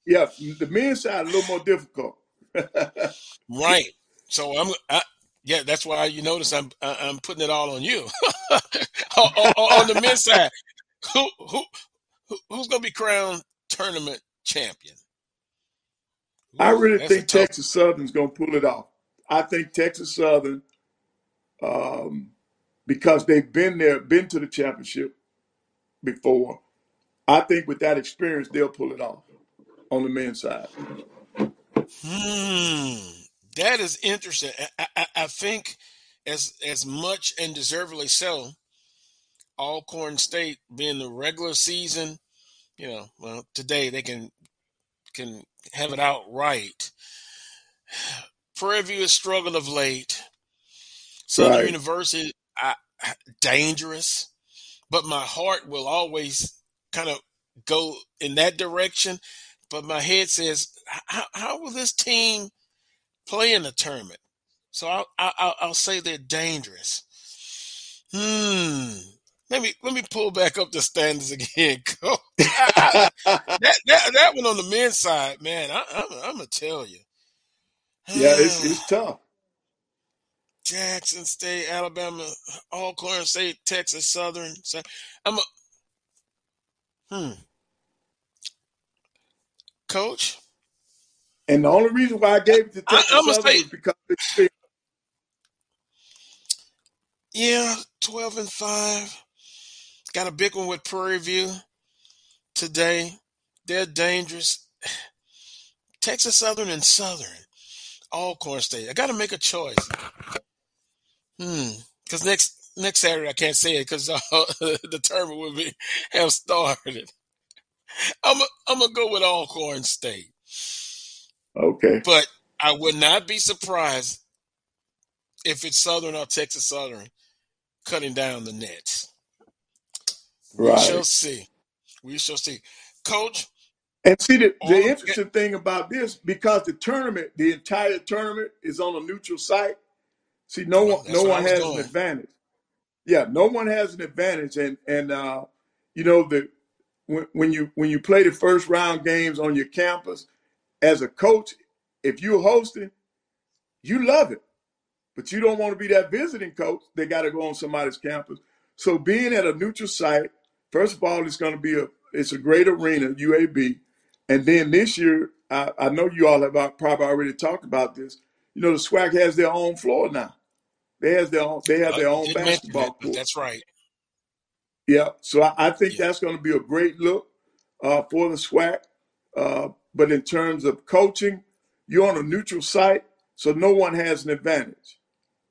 yeah, the men's side a little more difficult. Right. So I'm, I, yeah, that's why you notice I'm, I'm putting it all on you. on, on- on the men's side, who, who, who who's going to be crowned tournament champion? I really think tough. Texas Southern's going to pull it off. I think Texas Southern, um, because they've been there, been to the championship before. I think with that experience, they'll pull it off on the men's side. Hmm, that is interesting. I, I, I think as as much and deservedly so. Alcorn State being the regular season, you know, well today they can can have it outright. Prairie View has struggled of late. Southern Right. University, I, dangerous, but my heart will always kind of go in that direction. But my head says, how, how will this team play in the tournament? So I'll, I'll, I'll say they're dangerous. Hmm. Let me let me pull back up the standards again, Coach. I- I- that, that that one on the men's side, man. I, I'm, I'm gonna tell you. Yeah, it's, it's tough. Jackson State, Alabama, Alcorn State, Texas Southern. So I'm a hmm. Coach, And the only reason why I gave it to I, Texas I'm Southern say because experience. yeah, twelve and five. Got a big one with Prairie View today. They're dangerous. Texas Southern and Southern, Alcorn State. I got to make a choice. Hmm. Because next next Saturday I can't say it because uh, the tournament will be have started. I'm i I'm gonna go with Alcorn State, Okay. but I would not be surprised if it's Southern or Texas Southern cutting down the nets. Right. We shall see. We shall see. Coach, And see, the, the interesting thing about this, because the tournament, the entire tournament is on a neutral site. See, no one, that's no I one was has an going. advantage. Yeah, no one has an advantage, and and uh, you know the when, when you when you play the first round games on your campus as a coach, if you're hosting, you love it, but you don't want to be that visiting coach. They got to go on somebody's campus. So being at a neutral site, first of all, it's going to be a it's a great arena, UAB, and then this year, I, I know you all have probably already talked about this. You know, the SWAC has their own floor now. They has their own. They have Uh, their own basketball that, court. that's right. Yeah, so I, I think Yeah. that's going to be a great look uh, for the SWAC. Uh, but in terms of coaching, you're on a neutral site, so no one has an advantage.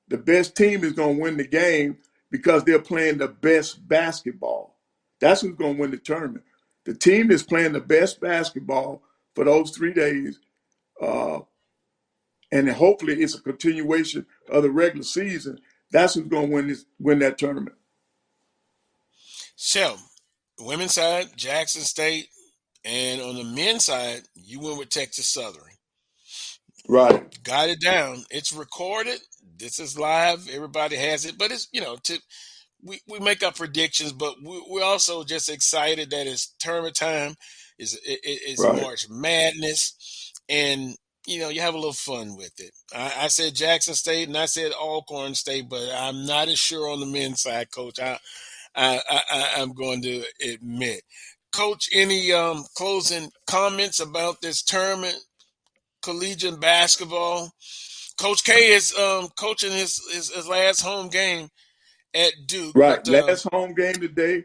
The best team is going to win the game because they're playing the best basketball. That's who's going to win the tournament. The team that's playing the best basketball for those three days, uh, and hopefully it's a continuation of the regular season. That's who's going to win this, win that tournament. So, women's side, Jackson State, and on the men's side, you went with Texas Southern. Right. Got it down. It's recorded. This is live. Everybody has it, but it's you know to we, we make our predictions, but we, we're also just excited that it's tournament time. Is it, it, it's Right. March Madness, and you know you have a little fun with it. I, I said Jackson State, and I said Alcorn State, but I'm not as sure on the men's side, Coach. I I, I I'm going to admit, Coach. Any um, closing comments about this tournament, collegiate basketball? Coach K is um, coaching his, his his last home game at Duke. Right. But uh, Last home game today,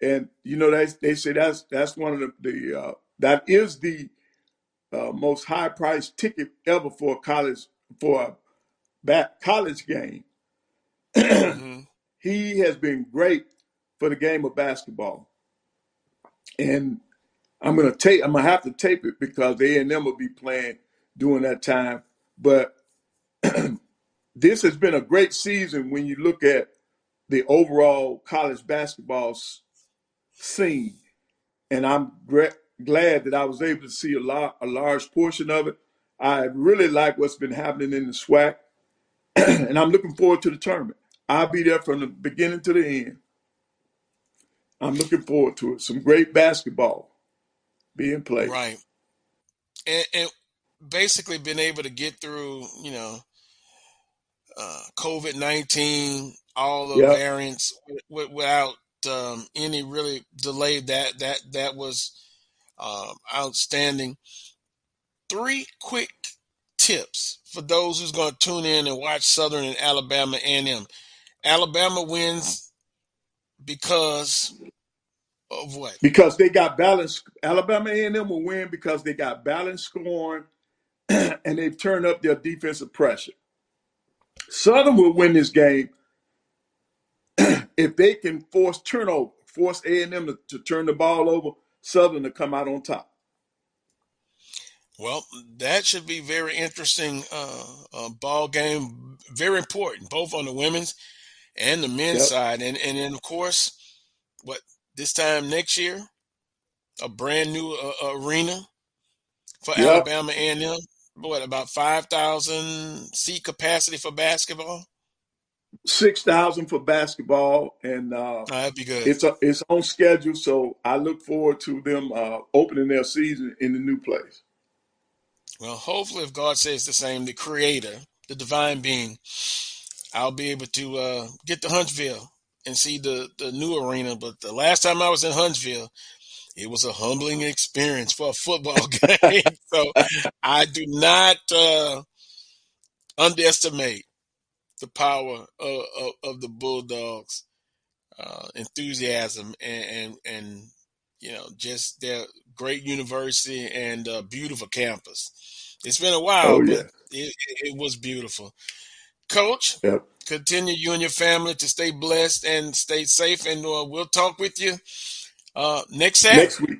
and you know they they say that's that's one of the, the uh, that is the uh, most high priced ticket ever for a college for a back college game. mhm. He has been great for the game of basketball, and I'm gonna tape. I'm gonna have to tape it because A and M will be playing during that time. But this has been a great season when you look at the overall college basketball s- scene, and I'm glad that I was able to see a, lot, a large portion of it. I really like what's been happening in the SWAC, and I'm looking forward to the tournament. I'll be there from the beginning to the end. I'm looking forward to it. Some great basketball being played. Right. And, and basically been able to get through, you know, uh, COVID 19, all the Yep. variants w- without um, any really delay. That, that, that was um, outstanding. Three quick tips for those who's going to tune in and watch Southern and Alabama A&M. Alabama wins because of what? because they got balanced. Alabama A&M will win because they got balanced scoring and they've turned up their defensive pressure. Southern will win this game if they can force turnover, force A&M to, to turn the ball over. Southern to come out on top. Well, that should be very interesting uh, uh, ball game. Very important, both on the women's and the men's Yep. side. And and then of course, what this time next year, a brand new uh, arena for Yep. Alabama A&M. What about five thousand seat capacity for basketball? Six thousand for basketball, and uh, Oh, that'd be good. it's a, it's on schedule. So I look forward to them uh, opening their season in the new place. Well, hopefully, if God says the same, the Creator, the Divine Being, I'll be able to uh, get to Huntsville and see the the new arena. But the last time I was in Huntsville, it was a humbling experience for a football game. so I do not uh, underestimate the power of, of, of the Bulldogs' uh, enthusiasm and, and and you know just their great university and uh, beautiful campus. It's been a while, Oh yeah, but it, it was beautiful. Coach, yep. continue you and your family to stay blessed and stay safe, and uh, we'll talk with you uh, next Saturday. Next week.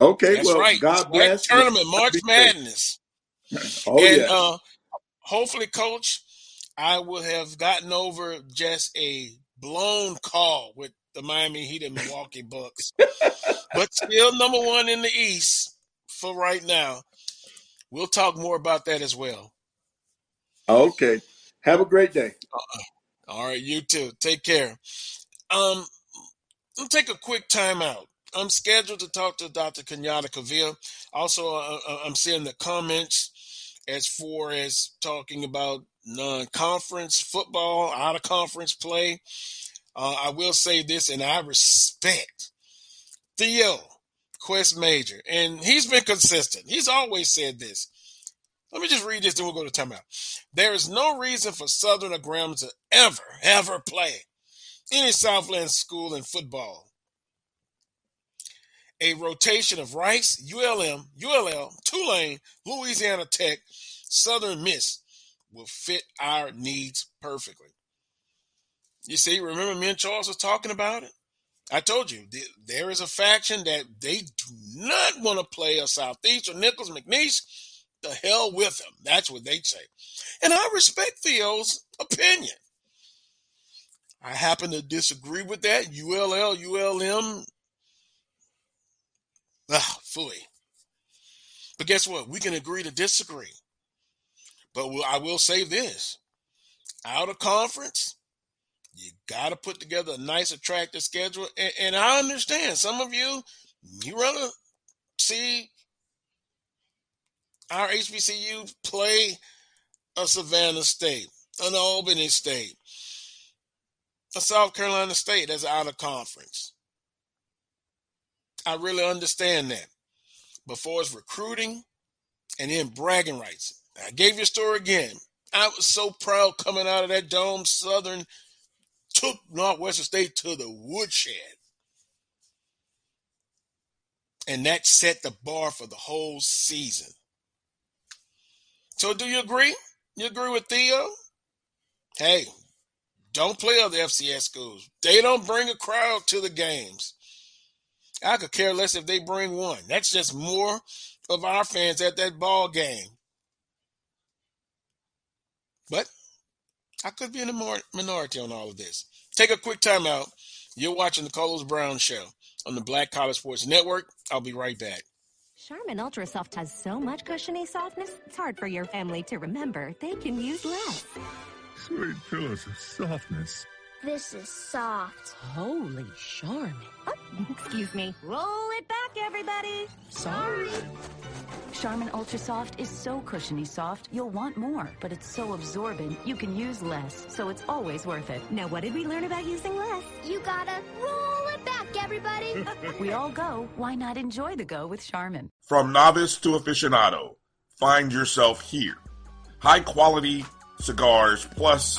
Okay, That's well, right. God bless. tournament, March Madness. Oh and yeah. uh, hopefully, Coach, I will have gotten over just a blown call with the Miami Heat and Milwaukee Bucks, but still number one in the East for right now. We'll talk more about that as well. Okay. Have a great day. All right, you too. Take care. Um, I'll take a quick time out. I'm scheduled to talk to Dr. Kenyatta Cavill. Also, uh, uh, I'm seeing the comments as far as talking about non-conference football, out-of-conference play. Uh, I will say this, and I respect Theo Quest Major, and he's been consistent. He's always said this. Let me just read this, then we'll go to timeout. There is no reason for Southern or Grambling to ever, ever play any Southland school in football. A rotation of Rice, ULM, ULL, Tulane, Louisiana Tech, Southern Miss will fit our needs perfectly. You see, remember me and Charles was talking about it? I told you th- there is a faction that they do not want to play a Southeast or Nicholls McNeese. The hell with them. That's what they'd say. And I respect Theo's opinion. I happen to disagree with that. ULL, ULM, ah, fully. But guess what? We can agree to disagree. But I will say this out of conference, you got to put together a nice, attractive schedule. And, and I understand some of you, you rather see our HBCU play a Savannah State, an Albany State, a South Carolina State that's out of conference. I really understand that. For as recruiting and then bragging rights, I gave you a story again. I was so proud coming out of that dome. Southern took Northwestern State to the woodshed. And that set the bar for the whole season. So do you agree? You agree with Theo? Hey, don't play other FCS schools. They don't bring a crowd to the games. I could care less if they bring one. That's just more of our fans at that ball game. But I could be in the minority on all of this. Take a quick time out. You're watching the Carlos Brown Show. on the Black College Sports Network. I'll be right back. Charmin Ultra Soft has so much cushiony softness, it's hard for your family to remember. They can use less. Sweet pillows of softness. This is soft. Holy Charmin. Oh, excuse me. Roll it back, everybody. Sorry. Charmin Ultra Soft is so cushiony soft, you'll want more, but it's so absorbent, you can use less, so it's always worth it. Now, what did we learn about using less? You gotta roll it back, everybody. we all go. Why not enjoy the go with Charmin? From novice to aficionado, find yourself here. High quality cigars plus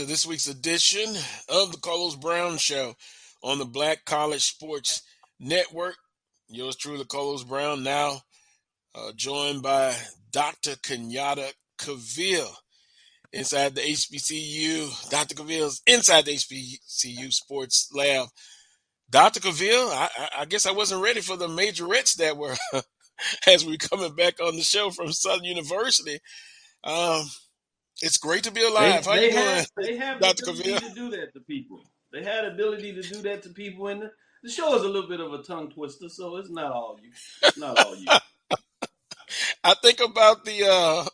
to this week's edition of the Carlos Brown Show on the Black College Sports Network. Yours truly, Carlos Brown, now uh, joined by Dr. Kenyatta Cavill inside the HBCU. Dr. Cavill's inside the HBCU Sports Lab. Dr. Cavill, I, I guess I wasn't ready for the majorettes that were as we coming back on the show from Southern University. Um, it's great to be alive. They, How they you have, doing, they have Dr. the ability Cavill? to do that to people. They had ability to do that to people, and the, the show is a little bit of a tongue twister, so it's not all you. It's not all you. I think about the uh,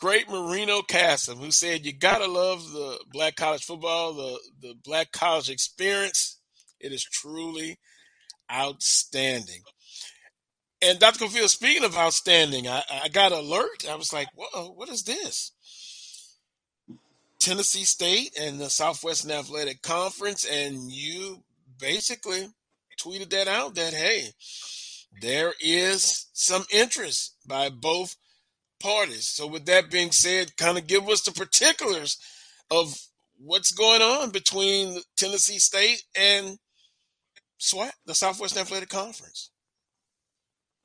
great Marino Casem, who said, "You gotta love the black college football, the the black college experience. It is truly outstanding." And Dr. Cavill, speaking of outstanding, I, I got alert. I was like, "Whoa, what is this?" Tennessee State and the Southwestern Athletic Conference, and you basically tweeted that out that hey, there is some interest by both parties. So, with that being said, kind of give us the particulars of what's going on between Tennessee State and SWAC, the Southwestern Athletic Conference.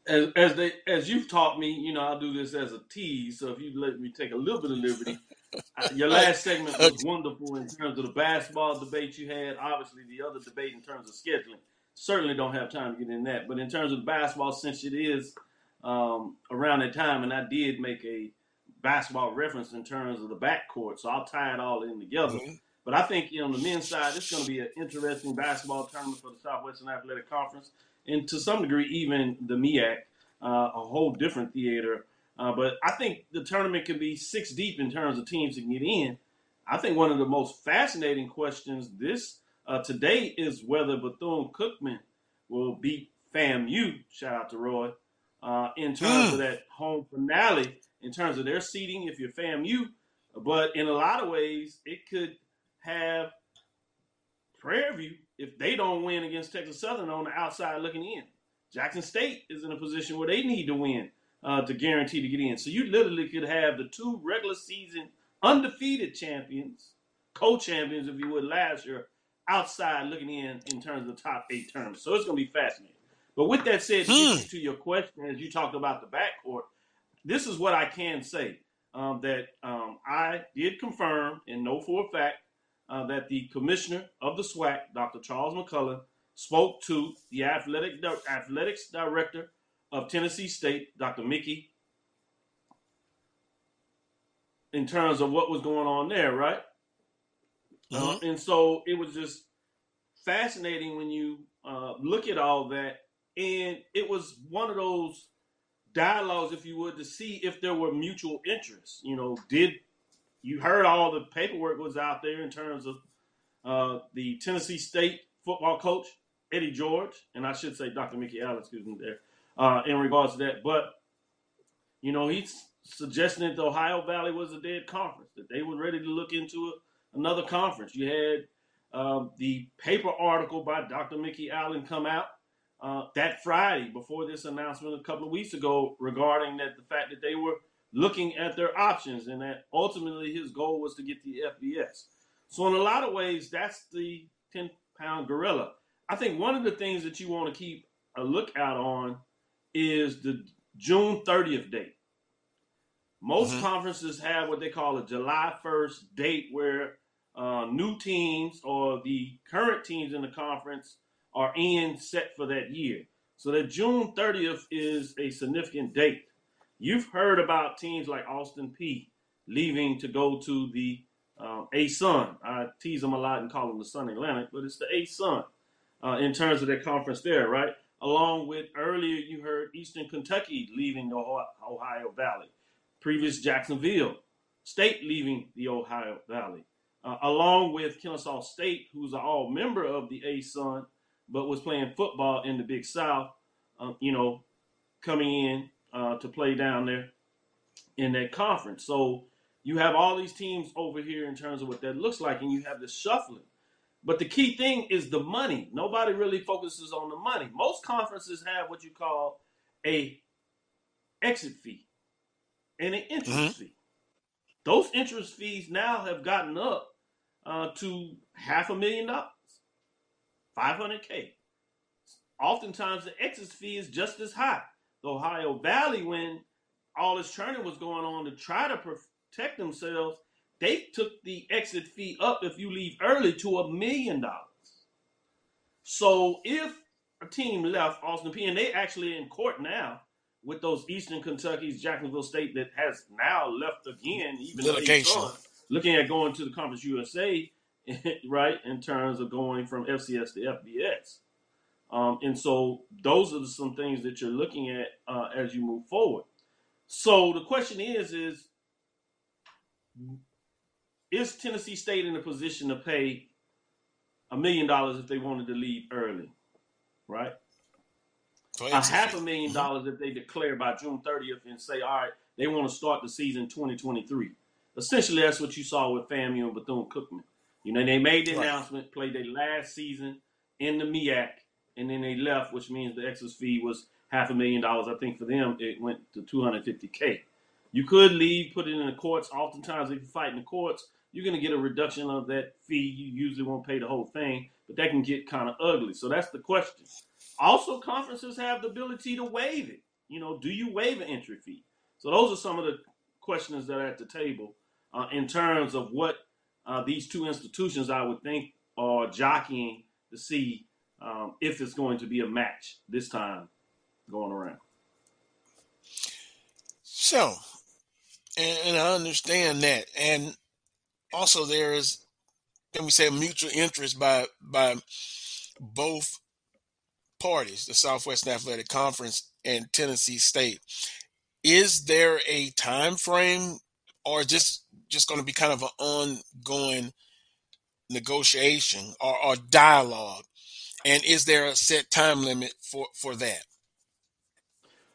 As, as they as you've taught me, you know, I'll do this as a tease. So if you let me take a little bit of liberty, your last segment was wonderful in terms of the basketball debate you had. Obviously, the other debate in terms of scheduling. Certainly don't have time to get in that. But in terms of the basketball, since it is um, around that time, and I did make a basketball reference in terms of the backcourt, so I'll tie it all in together. Mm-hmm. But I think you know, on the men's side, it's going to be an interesting basketball tournament for the Southwestern Athletic Conference, and to some degree, even the MEAC, uh, a whole different theater. Uh, but I think the tournament can be six deep in terms of teams that can get in. I think one of the most fascinating questions this uh, today is whether Bethune Cookman will beat FAMU. Shout out to Roy uh, in terms of that home finale, in terms of their seating. If you're FAMU, but in a lot of ways, it could have Prairie View if they don't win against Texas Southern on the outside looking in. Jackson State is in a position where they need to win uh, to guarantee to get in. So you literally could have the two regular season undefeated champions, co-champions, if you would, last year, outside looking in in terms of the top eight tournaments. So it's going to be fascinating. But with that said, to to your question, as you talked about the backcourt, this is what I can say um, that um, I did confirm and know for a fact uh, that the commissioner of the SWAC, Dr. Charles McClelland, spoke to the athletic athletics director of Tennessee State, Dr. Mikki, in terms of what was going on there, right? Uh, and so it was just fascinating when you uh, look at all that. And it was one of those dialogues, if you would, to see if there were mutual interests. You know, did you heard all the paperwork was out there in terms of uh, the Tennessee State football coach Eddie George, and I should say Dr. Mikki Allen, excuse me, there uh, in regards to that. But you know, he's suggesting that the Ohio Valley was a dead conference, that they were ready to look into a, another conference. You had um, the paper article by Dr. Mikki Allen come out uh, that Friday before this announcement a couple of weeks ago regarding that the fact that they were looking at their options and that ultimately his goal was to get the FBS. So in a lot of ways, that's the 10 pound gorilla. I think one of the things that you want to keep a lookout on is the June 30th date. Most mm-hmm. conferences have what they call a July 1st date where uh, new teams or the current teams in the conference are in set for that year. So that June 30th is a significant date. You've heard about teams like Austin Peay leaving to go to the um, Sun. I tease them a lot and call them the Sun Atlantic, but it's the ASUN uh, in terms of their conference there, right? Along with earlier, you heard Eastern Kentucky leaving the Ohio Valley, previous Jacksonville State leaving the Ohio Valley, uh, along with Kennesaw State, who's an all member of the ASUN but was playing football in the Big South, uh, you know, coming in uh, to play down there in that conference. So you have all these teams over here in terms of what that looks like, and you have the shuffling. But the key thing is the money. Nobody really focuses on the money. Most conferences have what you call a exit fee and an interest mm-hmm. fee. Those interest fees now have gotten up uh, to half a million dollars. 500K. Oftentimes, the exit fee is just as high. The Ohio Valley, when all this churning was going on to try to protect themselves, they took the exit fee up if you leave early to a million dollars. So if a team left Austin Peay, and they actually in court now with those Eastern Kentucky's Jacksonville State that has now left again, even litigation, looking at going to the Conference USA right, in terms of going from FCS to FBS. Um, and so those are some things that you're looking at uh, as you move forward. So the question is, is is Tennessee State in a position to pay a million dollars if they wanted to leave early, right? A half a million dollars if they declare by June 30th and say, all right, they want to start the season 2023. Essentially, that's what you saw with FAMU and Bethune Cookman. You know, they made the right. announcement, played their last season in the MEAC, and then they left, which means the excess fee was half a million dollars. I think for them it went to 250k. You could leave, put it in the courts. Oftentimes, if you fight in the courts, you're going to get a reduction of that fee. You usually won't pay the whole thing, but that can get kind of ugly. So that's the question. Also, conferences have the ability to waive it. You know, do you waive an entry fee? So those are some of the questions that are at the table uh, in terms of what uh, these two institutions, I would think, are jockeying to see um, if it's going to be a match this time going around. So, and, and I understand that, and also there is, can we say, mutual interest by by both parties, the Southwest Athletic Conference and Tennessee State. Is there a time frame, or just just going to be kind of an ongoing negotiation or, or dialogue? And is there a set time limit for, for that?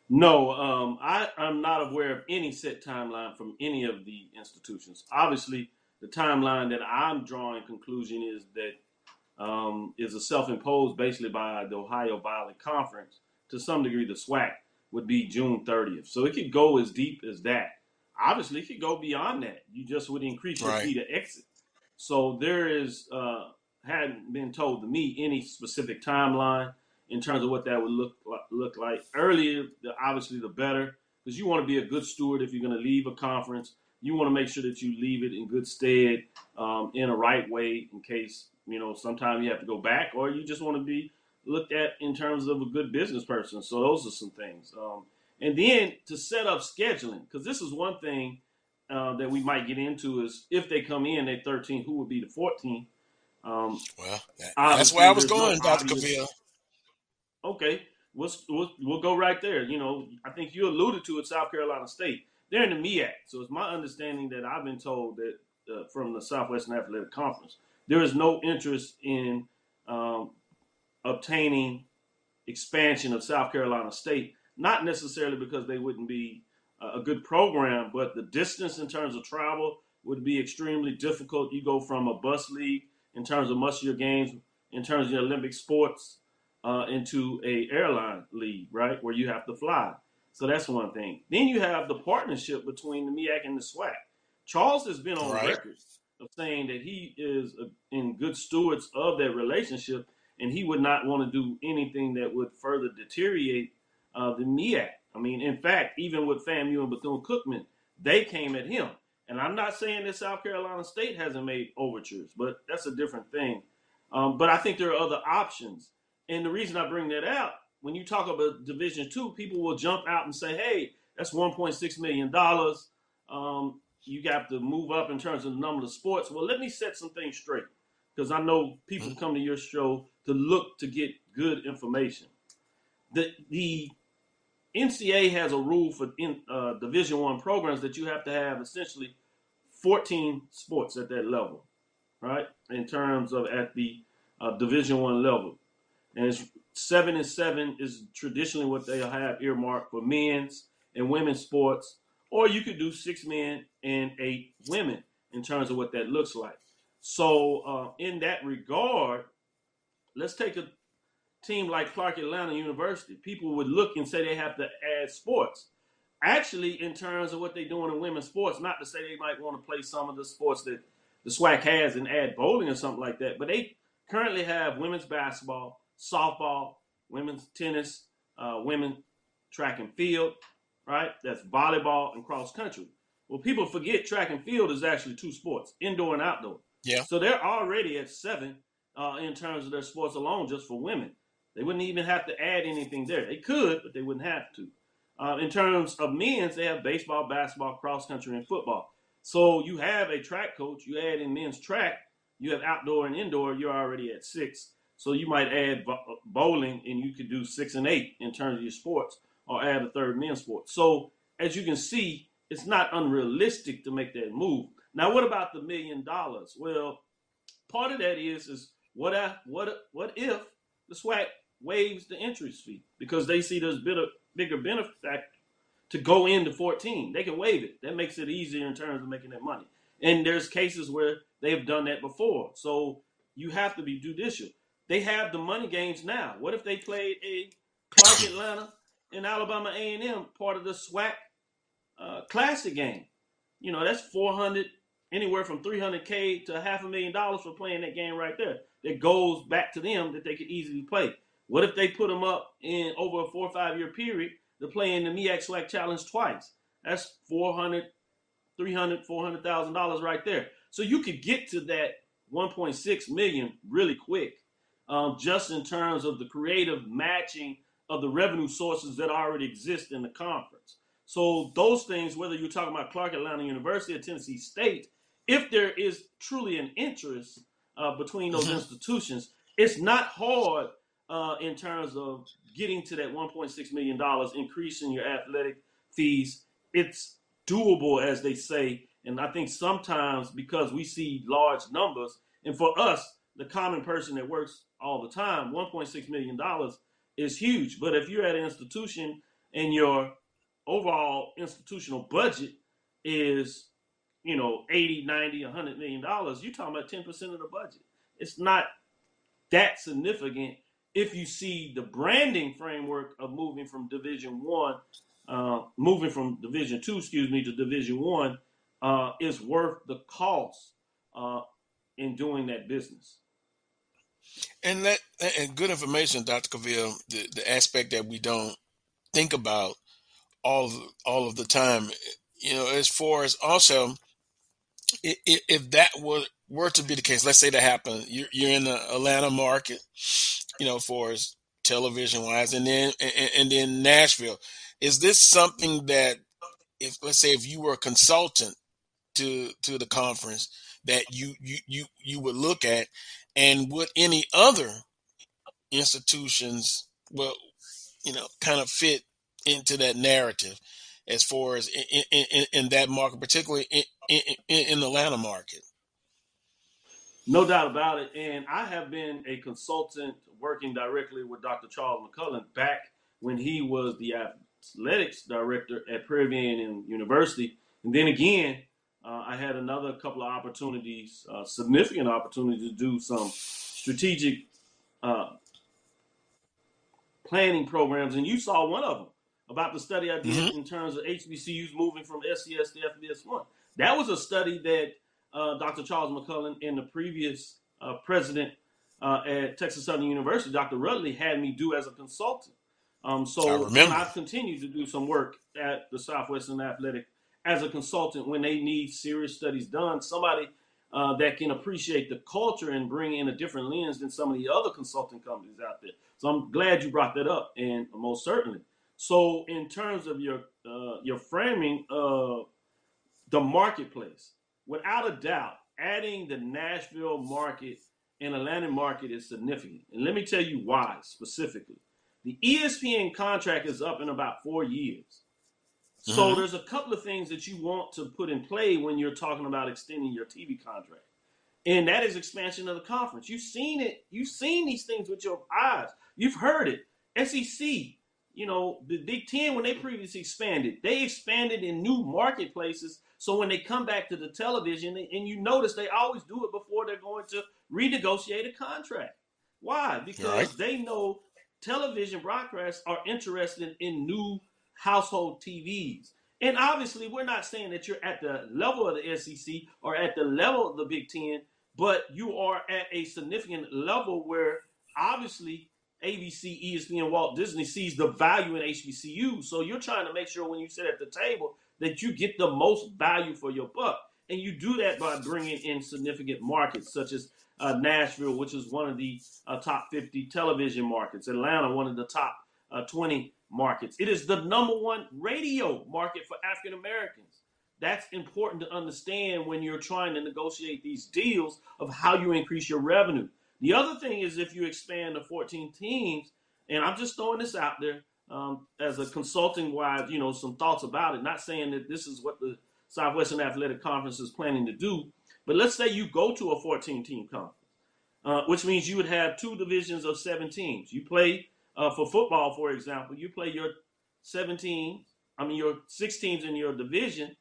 No, um, I, am not aware of any set timeline from any of the institutions. Obviously, the timeline that I'm drawing conclusion is that um, is a self-imposed basically by the Ohio Valley Conference. To some degree, the SWAC would be June 30th. So it could go as deep as that obviously it could go beyond that. You just would increase your right. fee to exit. So there is uh, hadn't been told to me any specific timeline in terms of what that would look look like. Earlier, the, obviously, the better because you want to be a good steward if you're going to leave a conference. You want to make sure that you leave it in good stead, um, in a right way, in case you know sometimes you have to go back, or you just want to be looked at in terms of a good business person. So those are some things. Um, and then to set up scheduling, because this is one thing uh, that we might get into is if they come in at 13, who would be the 14? Um, well, that, that's where I was going, no Dr. Cavill. Okay, we'll, we'll, we'll go right there. You know, I think you alluded to it, South Carolina State. They're in the MEAC. So it's my understanding that I've been told that uh, from the Southwestern Athletic Conference, there is no interest in um, obtaining expansion of South Carolina State. Not necessarily because they wouldn't be a good program, but the distance in terms of travel would be extremely difficult. You go from a bus league in terms of most of your games, in terms of your Olympic sports, uh, into a airline league, right, where you have to fly. So that's one thing. Then you have the partnership between the MEAC and the SWAC. Charles has been on right. record of saying that he is in good stewards of that relationship, and he would not want to do anything that would further deteriorate uh, the MEAC. I mean, in fact, even with FAMU and Bethune Cookman, they came at him. And I'm not saying that South Carolina State hasn't made overtures, but that's a different thing. Um, but I think there are other options. And the reason I bring that out, when you talk about Division Two, people will jump out and say, "Hey, that's 1.6 million dollars. Um, you got to move up in terms of the number of sports." Well, let me set some things straight because I know people mm-hmm. come to your show to look to get good information. The the NCAA has a rule for in, uh, Division One programs that you have to have essentially 14 sports at that level, right? In terms of at the uh, Division One level, and it's seven and seven is traditionally what they'll have earmarked for men's and women's sports, or you could do six men and eight women in terms of what that looks like. So, uh, in that regard, let's take a team like Clark Atlanta University, people would look and say they have to add sports. Actually, in terms of what they're doing in women's sports, not to say they might want to play some of the sports that the SWAC has and add bowling or something like that, but they currently have women's basketball, softball, women's tennis, uh, women track and field, right? That's volleyball and cross country. Well, people forget track and field is actually two sports, indoor and outdoor. Yeah. So they're already at seven uh, in terms of their sports alone just for women. They wouldn't even have to add anything there. They could, but they wouldn't have to. Uh, in terms of men's, they have baseball, basketball, cross country, and football. So you have a track coach. You add in men's track. You have outdoor and indoor. You're already at six. So you might add bowling, and you could do six and eight in terms of your sports, or add a third men's sport. So as you can see, it's not unrealistic to make that move. Now, what about the million dollars? Well, part of that is is what if, what what if the SWAC waives the entrance fee because they see there's bigger, bigger benefit to go into 14. They can waive it. That makes it easier in terms of making that money. And there's cases where they have done that before. So you have to be judicial. They have the money games now. What if they played a Clark Atlanta and Alabama A&M part of the SWAC uh, Classic game? You know, that's 400, anywhere from 300K to half a million dollars for playing that game right there. That goes back to them that they could easily play. What if they put them up in over a four or five year period to play in the MEAC SWAC Challenge twice? That's 400, 300, 400,000 dollars right there. So you could get to that 1.6 million really quick, um, just in terms of the creative matching of the revenue sources that already exist in the conference. So those things, whether you're talking about Clark Atlanta University or Tennessee State, if there is truly an interest uh, between those mm-hmm. institutions, it's not hard uh, in terms of getting to that 1.6 million dollars, increasing your athletic fees. It's doable, as they say, and I think sometimes because we see large numbers, and for us, the common person that works all the time, 1.6 million dollars is huge. But if you're at an institution and your overall institutional budget is you know 80 90 100 million dollars you're talking about 10% of the budget it's not that significant if you see the branding framework of moving from Division One, uh, moving from Division Two, excuse me, to Division One, uh, is worth the cost uh, in doing that business. And that and good information, Dr. Cavill. The, the aspect that we don't think about all of, all of the time, you know, as far as also if, if that were were to be the case, let's say that happened, you're, you're in the Atlanta market you know, for as television wise, and then and, and then Nashville. Is this something that, if let's say, if you were a consultant to to the conference, that you you you you would look at, and would any other institutions, well, you know, kind of fit into that narrative? as far as in, in, in, that market, particularly in, in, the Atlanta market. No doubt about it. And I have been a consultant working directly with Dr. Charles McClelland back when he was the athletics director at View University. And then again, uh, I had another couple of opportunities, uh, significant opportunities to do some strategic uh, planning programs. And you saw one of them about the study I did mm-hmm. in terms of HBCUs moving from FCS to FBS1. That was a study that uh, Dr. Charles McClelland and the previous uh, president uh, at Texas Southern University, Dr. Rudley, had me do as a consultant. Um, so I've continued to do some work at the Southwestern Athletic as a consultant when they need serious studies done. Somebody uh, that can appreciate the culture and bring in a different lens than some of the other consulting companies out there. So I'm glad you brought that up, and most certainly. So in terms of your uh, your framing of the marketplace, without a doubt, adding the Nashville market and Atlanta market is significant. And let me tell you why specifically. The ESPN contract is up in about four years. So mm-hmm. there's a couple of things that you want to put in play when you're talking about extending your TV contract. And that is expansion of the conference. You've seen it. You've seen these things with your eyes. You've heard it. SEC, you know, the Big Ten, when they previously expanded, they expanded in new marketplaces so when they come back to the television, and you notice they always do it before they're going to renegotiate a contract. Why? Because right. they know television broadcasts are interested in new household TVs. And obviously, we're not saying that you're at the level of the SEC or at the level of the Big Ten, but you are at a significant level where obviously ABC, ESPN, Walt Disney sees the value in HBCU. So you're trying to make sure when you sit at the table that you get the most value for your buck. And you do that by bringing in significant markets such as uh, Nashville, which is one of the uh, top 50 television markets, Atlanta, one of the top uh, 20 markets. It is the number one radio market for African Americans. That's important to understand when you're trying to negotiate these deals of how you increase your revenue. The other thing is if you expand to 14 teams, and I'm just throwing this out there, um, as a consulting wise, you know, some thoughts about it. Not saying that this is what the Southwestern Athletic Conference is planning to do, but let's say you go to a 14 team conference, uh, which means you would have two divisions of seven teams. You play uh, for football, for example, you play your 17, I mean, your six teams in your division,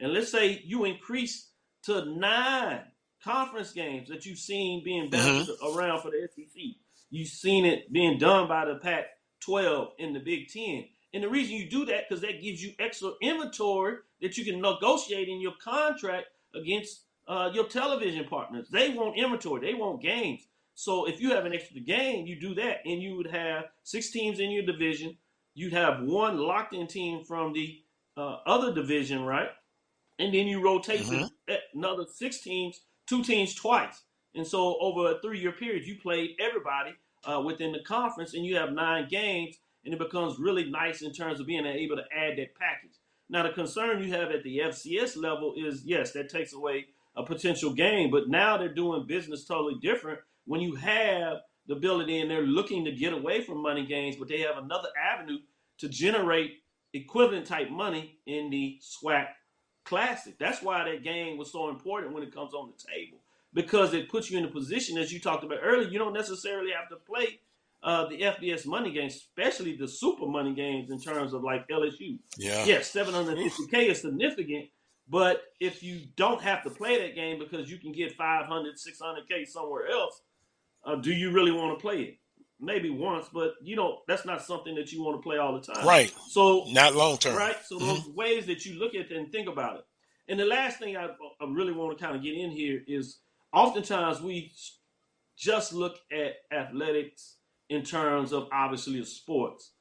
and let's say you increase to nine conference games that you've seen being bounced mm-hmm. around for the SEC. You've seen it being done by the Pac 12 in the Big Ten. And the reason you do that because that gives you extra inventory that you can negotiate in your contract against uh, your television partners. They want inventory, they want games. So if you have an extra game, you do that, and you would have six teams in your division. You'd have one locked-in team from the uh, other division, right? And then you rotate mm-hmm. another six teams, two teams twice. And so over a three-year period, you played everybody uh, within the conference, and you have nine games, and it becomes really nice in terms of being able to add that package. Now, the concern you have at the FCS level is yes, that takes away a potential game, but now they're doing business totally different when you have the ability and they're looking to get away from money games, but they have another avenue to generate equivalent type money in the SWAC Classic. That's why that game was so important when it comes on the table because it puts you in a position, as you talked about earlier, you don't necessarily have to play uh, the FBS money games, especially the super money games in terms of like LSU. Yeah. Yes, 750K is significant, but if you don't have to play that game because you can get 500, 600K somewhere else, uh, do you really want to play it? Maybe once, but you know that's not something that you want to play all the time. Right. So not long term. Right. So mm-hmm. those ways that you look at it and think about it. And the last thing I, I really want to kind of get in here is oftentimes we just look at athletics in terms of obviously the sports.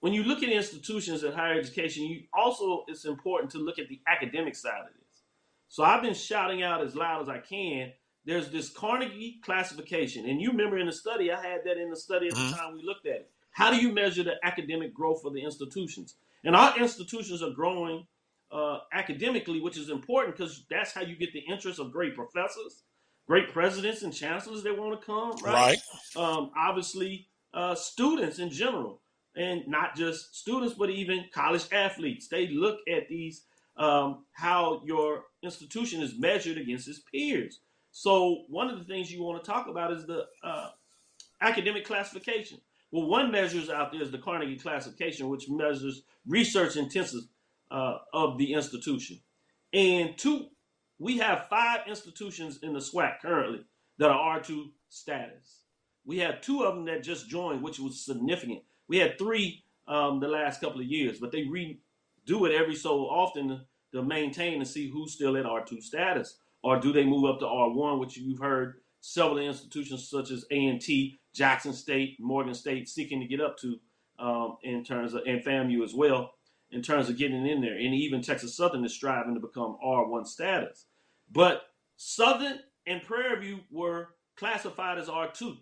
When you look at institutions at higher education, you also it's important to look at the academic side of this. So I've been shouting out as loud as I can. There's this Carnegie classification, and you remember in the study, I had that in the study at the mm-hmm. time we looked at it. How do you measure the academic growth of the institutions? And our institutions are growing uh, academically, which is important because that's how you get the interest of great professors great presidents and chancellors that want to come, right? Right. Um, obviously, uh, students in general. and not just students, but even college athletes. They look at these um, how your institution is measured against its peers. So one of the things you want to talk about is the uh, academic classification. Well, one measures out there is the Carnegie classification, which measures research intensive uh, of the institution. And two, we have five institutions in the SWAC currently that are R2 status. We have two of them that just joined, which was significant. We had three um, the last couple of years, but they redo it every so often to maintain and see who's still at R2 status. Or do they move up to R1, which you've heard several institutions such as A&T, Jackson State, Morgan State seeking to get up to um, in terms of, and FAMU as well, in terms of getting in there. And even Texas Southern is striving to become R1 status. But Southern and Prairie View were classified as R2.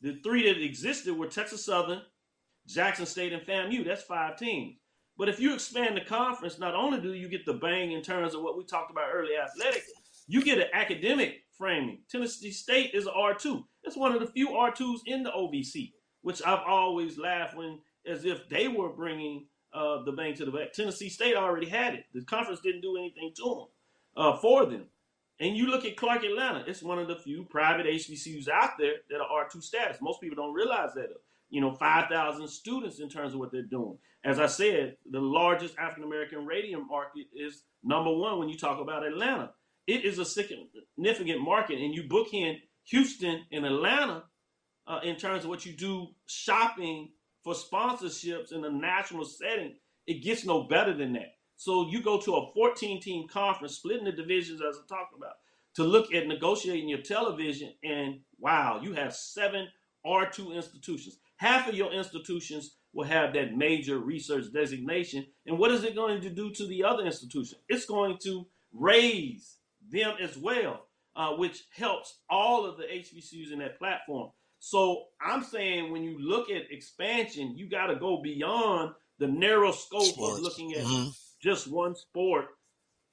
The three that existed were Texas Southern, Jackson State, and FAMU. That's five teams. But if you expand the conference, not only do you get the bang in terms of what we talked about earlier, athletic, you get an academic framing. Tennessee State is an R2. It's one of the few R2s in the OVC, which I've always laughed when, as if they were bringing uh, the bang to the back. Tennessee State already had it. The conference didn't do anything to them, uh, for them. And you look at Clark Atlanta, it's one of the few private HBCUs out there that are R2 status. Most people don't realize that. You know, 5,000 students in terms of what they're doing. As I said, the largest African American radio market is number one when you talk about Atlanta it is a significant market, and you book in Houston and Atlanta uh, in terms of what you do shopping for sponsorships in a national setting. It gets no better than that. So you go to a 14 team conference, splitting the divisions as I talked about, to look at negotiating your television, and wow, you have seven R2 institutions. Half of your institutions will have that major research designation. And what is it going to do to the other institution? It's going to raise them as well, uh, which helps all of the HBCUs in that platform. So I'm saying when you look at expansion, you got to go beyond the narrow scope Sports. of looking at mm-hmm. just one sport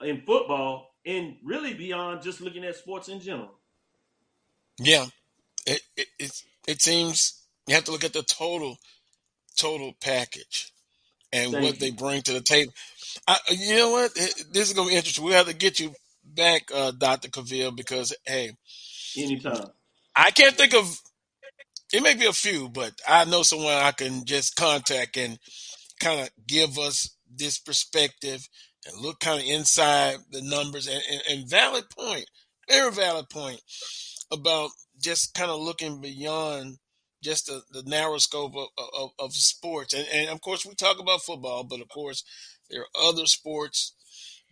in football and really beyond just looking at sports in general. Yeah, it it it, it seems you have to look at the total total package and Thank what you. they bring to the table. I, you know what? This is gonna be interesting. We have to get you back, uh, Dr. Cavill, because hey, anytime. I can't think of it may be a few, but I know someone I can just contact and kind of give us this perspective and look kind of inside the numbers and, and, and valid point, very valid point about just kind of looking beyond just the, the narrow scope of, of, of sports. And, and of course, we talk about football, but of course, there are other sports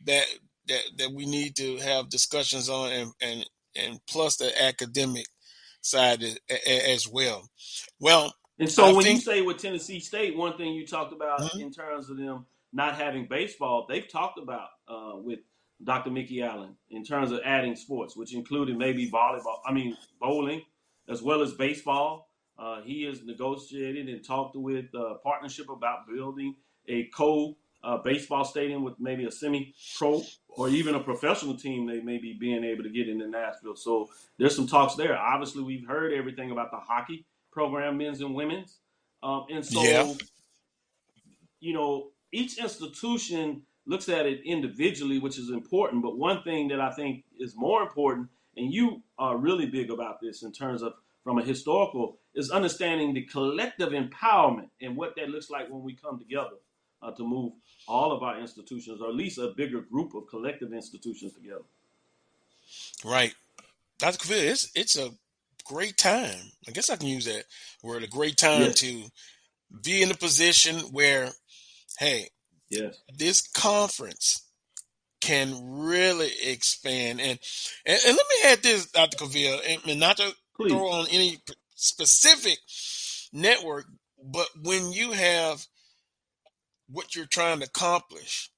that that that we need to have discussions on, and and and plus the academic side as well. Well, and so I when think, you say with Tennessee State, one thing you talked about mm-hmm. in terms of them not having baseball, they've talked about uh, with Dr. Mikki Allen in terms of adding sports, which included maybe volleyball, I mean bowling, as well as baseball. Uh, he has negotiated and talked with a partnership about building a co uh, baseball stadium with maybe a semi-pro or even a professional team they may be being able to get into Nashville. So there's some talks there. Obviously, we've heard everything about the hockey program, men's and women's, um, and so yeah. you know each institution looks at it individually, which is important. But one thing that I think is more important, and you are really big about this in terms of from a historical, is understanding the collective empowerment and what that looks like when we come together uh, to move all of our institutions, or at least a bigger group of collective institutions together. Right. Dr. Cavill, it's, it's a great time. I guess I can use that word, a great time yes. to be in a position where, hey, yes. this conference can really expand. And, and, and let me add this, Dr. Cavill, and, and not to Please. throw on any specific network, but when you have what you're trying to accomplish,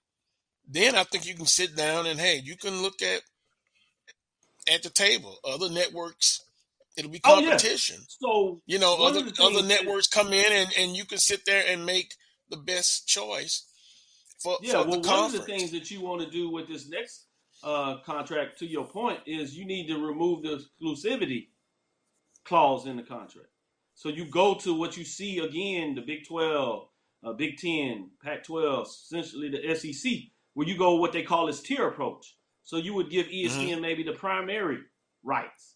then I think you can sit down and hey, you can look at at the table. Other networks, it'll be competition. Oh, yeah. So you know, other other networks come in and, and you can sit there and make the best choice for, yeah, for well, one of the things that you want to do with this next uh, contract, to your point, is you need to remove the exclusivity clause in the contract. So you go to what you see again, the Big 12, uh, Big 10, Pac 12, essentially the SEC, where you go what they call this tier approach. So you would give ESPN mm-hmm. maybe the primary rights.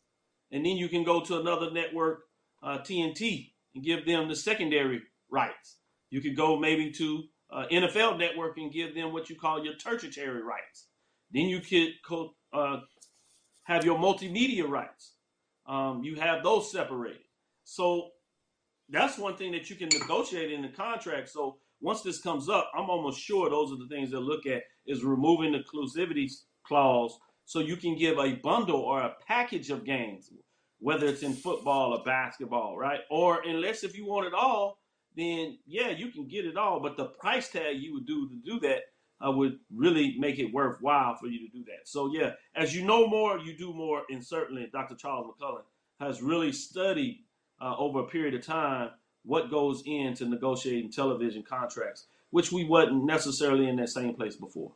And then you can go to another network, uh, TNT, and give them the secondary rights. You could go maybe to uh, NFL Network and give them what you call your tertiary rights. Then you could co- uh, have your multimedia rights. Um, you have those separated. So that's one thing that you can negotiate in the contract. So once this comes up, I'm almost sure those are the things they'll look at is removing the exclusivity clause so you can give a bundle or a package of games, whether it's in football or basketball, right? Or unless if you want it all, then yeah, you can get it all. But the price tag you would do to do that uh, would really make it worthwhile for you to do that. So yeah, as you know more, you do more. And certainly, Dr. Charles McClelland has really studied uh, over a period of time what goes into negotiating television contracts, which we wasn't necessarily in that same place before.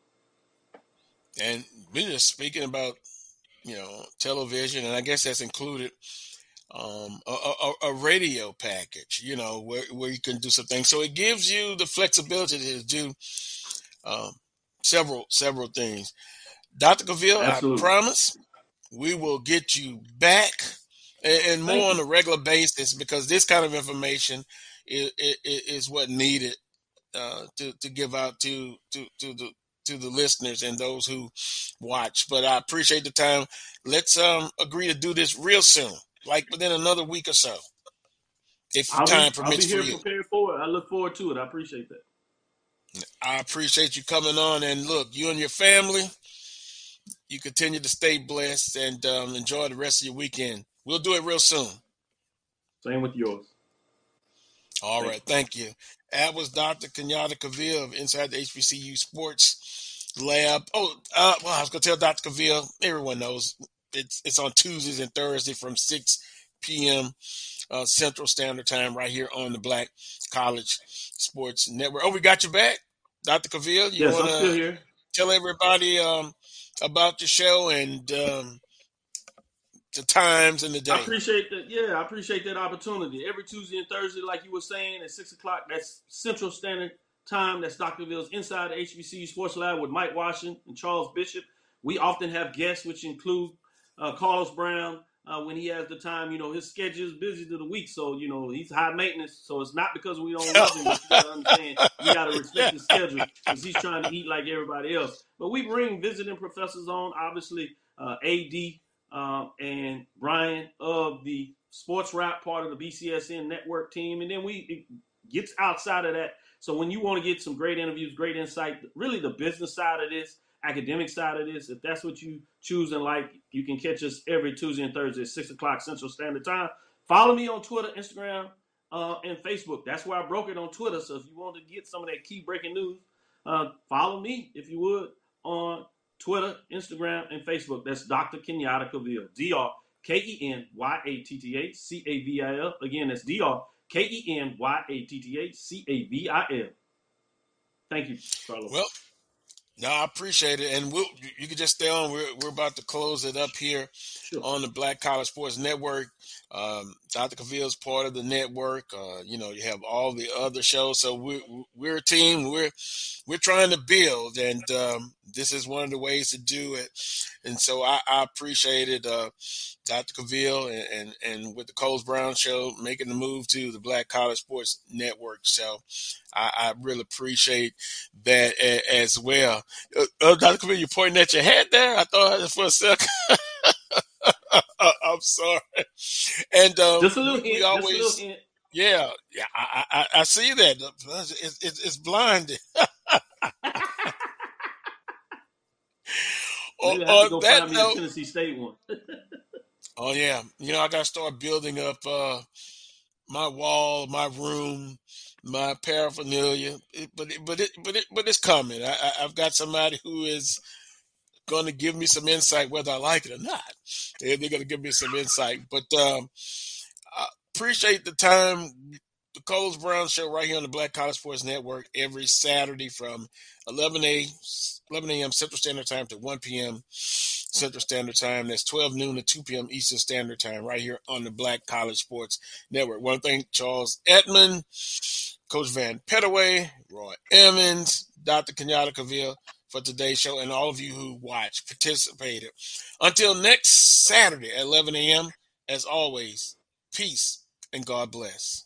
And we're just speaking about, you know, television, and I guess that's included um, a, a, a, radio package, you know, where, where you can do some things. So it gives you the flexibility to do um, several several things. Dr. Cavill, I promise we will get you back and, and more on a regular basis because this kind of information is, is, is what needed uh, to to give out to to to the to the listeners and those who watch. But I appreciate the time. Let's um, agree to do this real soon like within another week or so, if I'll time be, permits I'll be here prepared for it. I look forward to it. I appreciate that. I appreciate you coming on, and look, you and your family, you continue to stay blessed and um, enjoy the rest of your weekend. We'll do it real soon. Same with yours. All Thank right, you. thank you. That was Dr. Kenyatta Cavill of Inside the HBCU Sports Lab. Oh, uh, well, I was going to tell Dr. Cavill, everyone knows it's it's on Tuesdays and Thursdays from 6 p.m. Uh, Central Standard Time right here on the Black College Sports Network. Oh, we got you back, Dr. Cavill. You yes, I'm still here. Tell everybody um, about your show and um, the times and the day. I appreciate that. Yeah, I appreciate that opportunity. Every Tuesday and Thursday, like you were saying, at six o'clock. That's Central Standard Time. That's Dr. Cavill's Inside the HBCU Sports Lab with Mike Washington and Charles Bishop. We often have guests, which include uh, Carlos Brown uh, when he has the time. You know, his schedule is busy to the week, so you know he's high maintenance. So it's not because we don't love him. But you gotta understand, we gotta respect his schedule because he's trying to eat like everybody else. But we bring visiting professors on, obviously uh, AD uh, and Brian of the sports wrap part of the BCSN network team, and then we gets outside of that. So when you want to get some great interviews, great insight, really the business side of this academic side of this, if that's what you choose and like, you can catch us every Tuesday and Thursday at 6 o'clock Central Standard Time. Follow me on Twitter, Instagram, uh, and Facebook. That's where I broke it on Twitter. So if you want to get some of that key breaking news, uh, follow me, if you would, on Twitter, Instagram, and Facebook. That's Dr. Kenyatta Cavill. D-R K-E-N-Y-A-T-T-A-C-A-V-I-L. Again, that's D-R K-E-N-Y-A-T-T-A-C-A-V-I-L. Thank you, Carlos. Well, no, I appreciate it, and we'll, you can just stay on. We're we're about to close it up here sure. on the Black College Sports Network. Um, Dr. Cavill's part of the network. Uh, you know, you have all the other shows. So we're we're a team. We're we're trying to build, and um, this is one of the ways to do it. And so I, I appreciate uh, Dr. Cavill, and, and, and with the Carlos Brown Show making the move to the Black College Sports Network. So I, I really appreciate that a, as well. Uh, uh, Dr. Cavill, you're pointing at your head there? I thought for a second. I'm sorry. And um, just a little hint. We always, just a little hint. Yeah, yeah, I, I, I see that. It's, it's, it's blinding. on, on that note, Tennessee State one. oh yeah, you know I got to start building up uh, my wall, my room, my paraphernalia. It, but it, but it, but it, but it's coming. I, I, I've got somebody who is going to give me some insight, whether I like it or not. They're, they're going to give me some insight. But um, I appreciate the time. The Carlos Brown Show right here on the Black College Sports Network every Saturday from 11 a 11 a.m. Central Standard Time to 1 p.m. Central Standard Time. That's 12 noon to 2 p.m. Eastern Standard Time, right here on the Black College Sports Network. One thing, Charles Edmond, Coach Van Pettaway, Roy Emmons, Dr. Kenyatta Cavill for today's show and all of you who watched, participated. Until next Saturday at 11 a.m., as always, peace and God bless.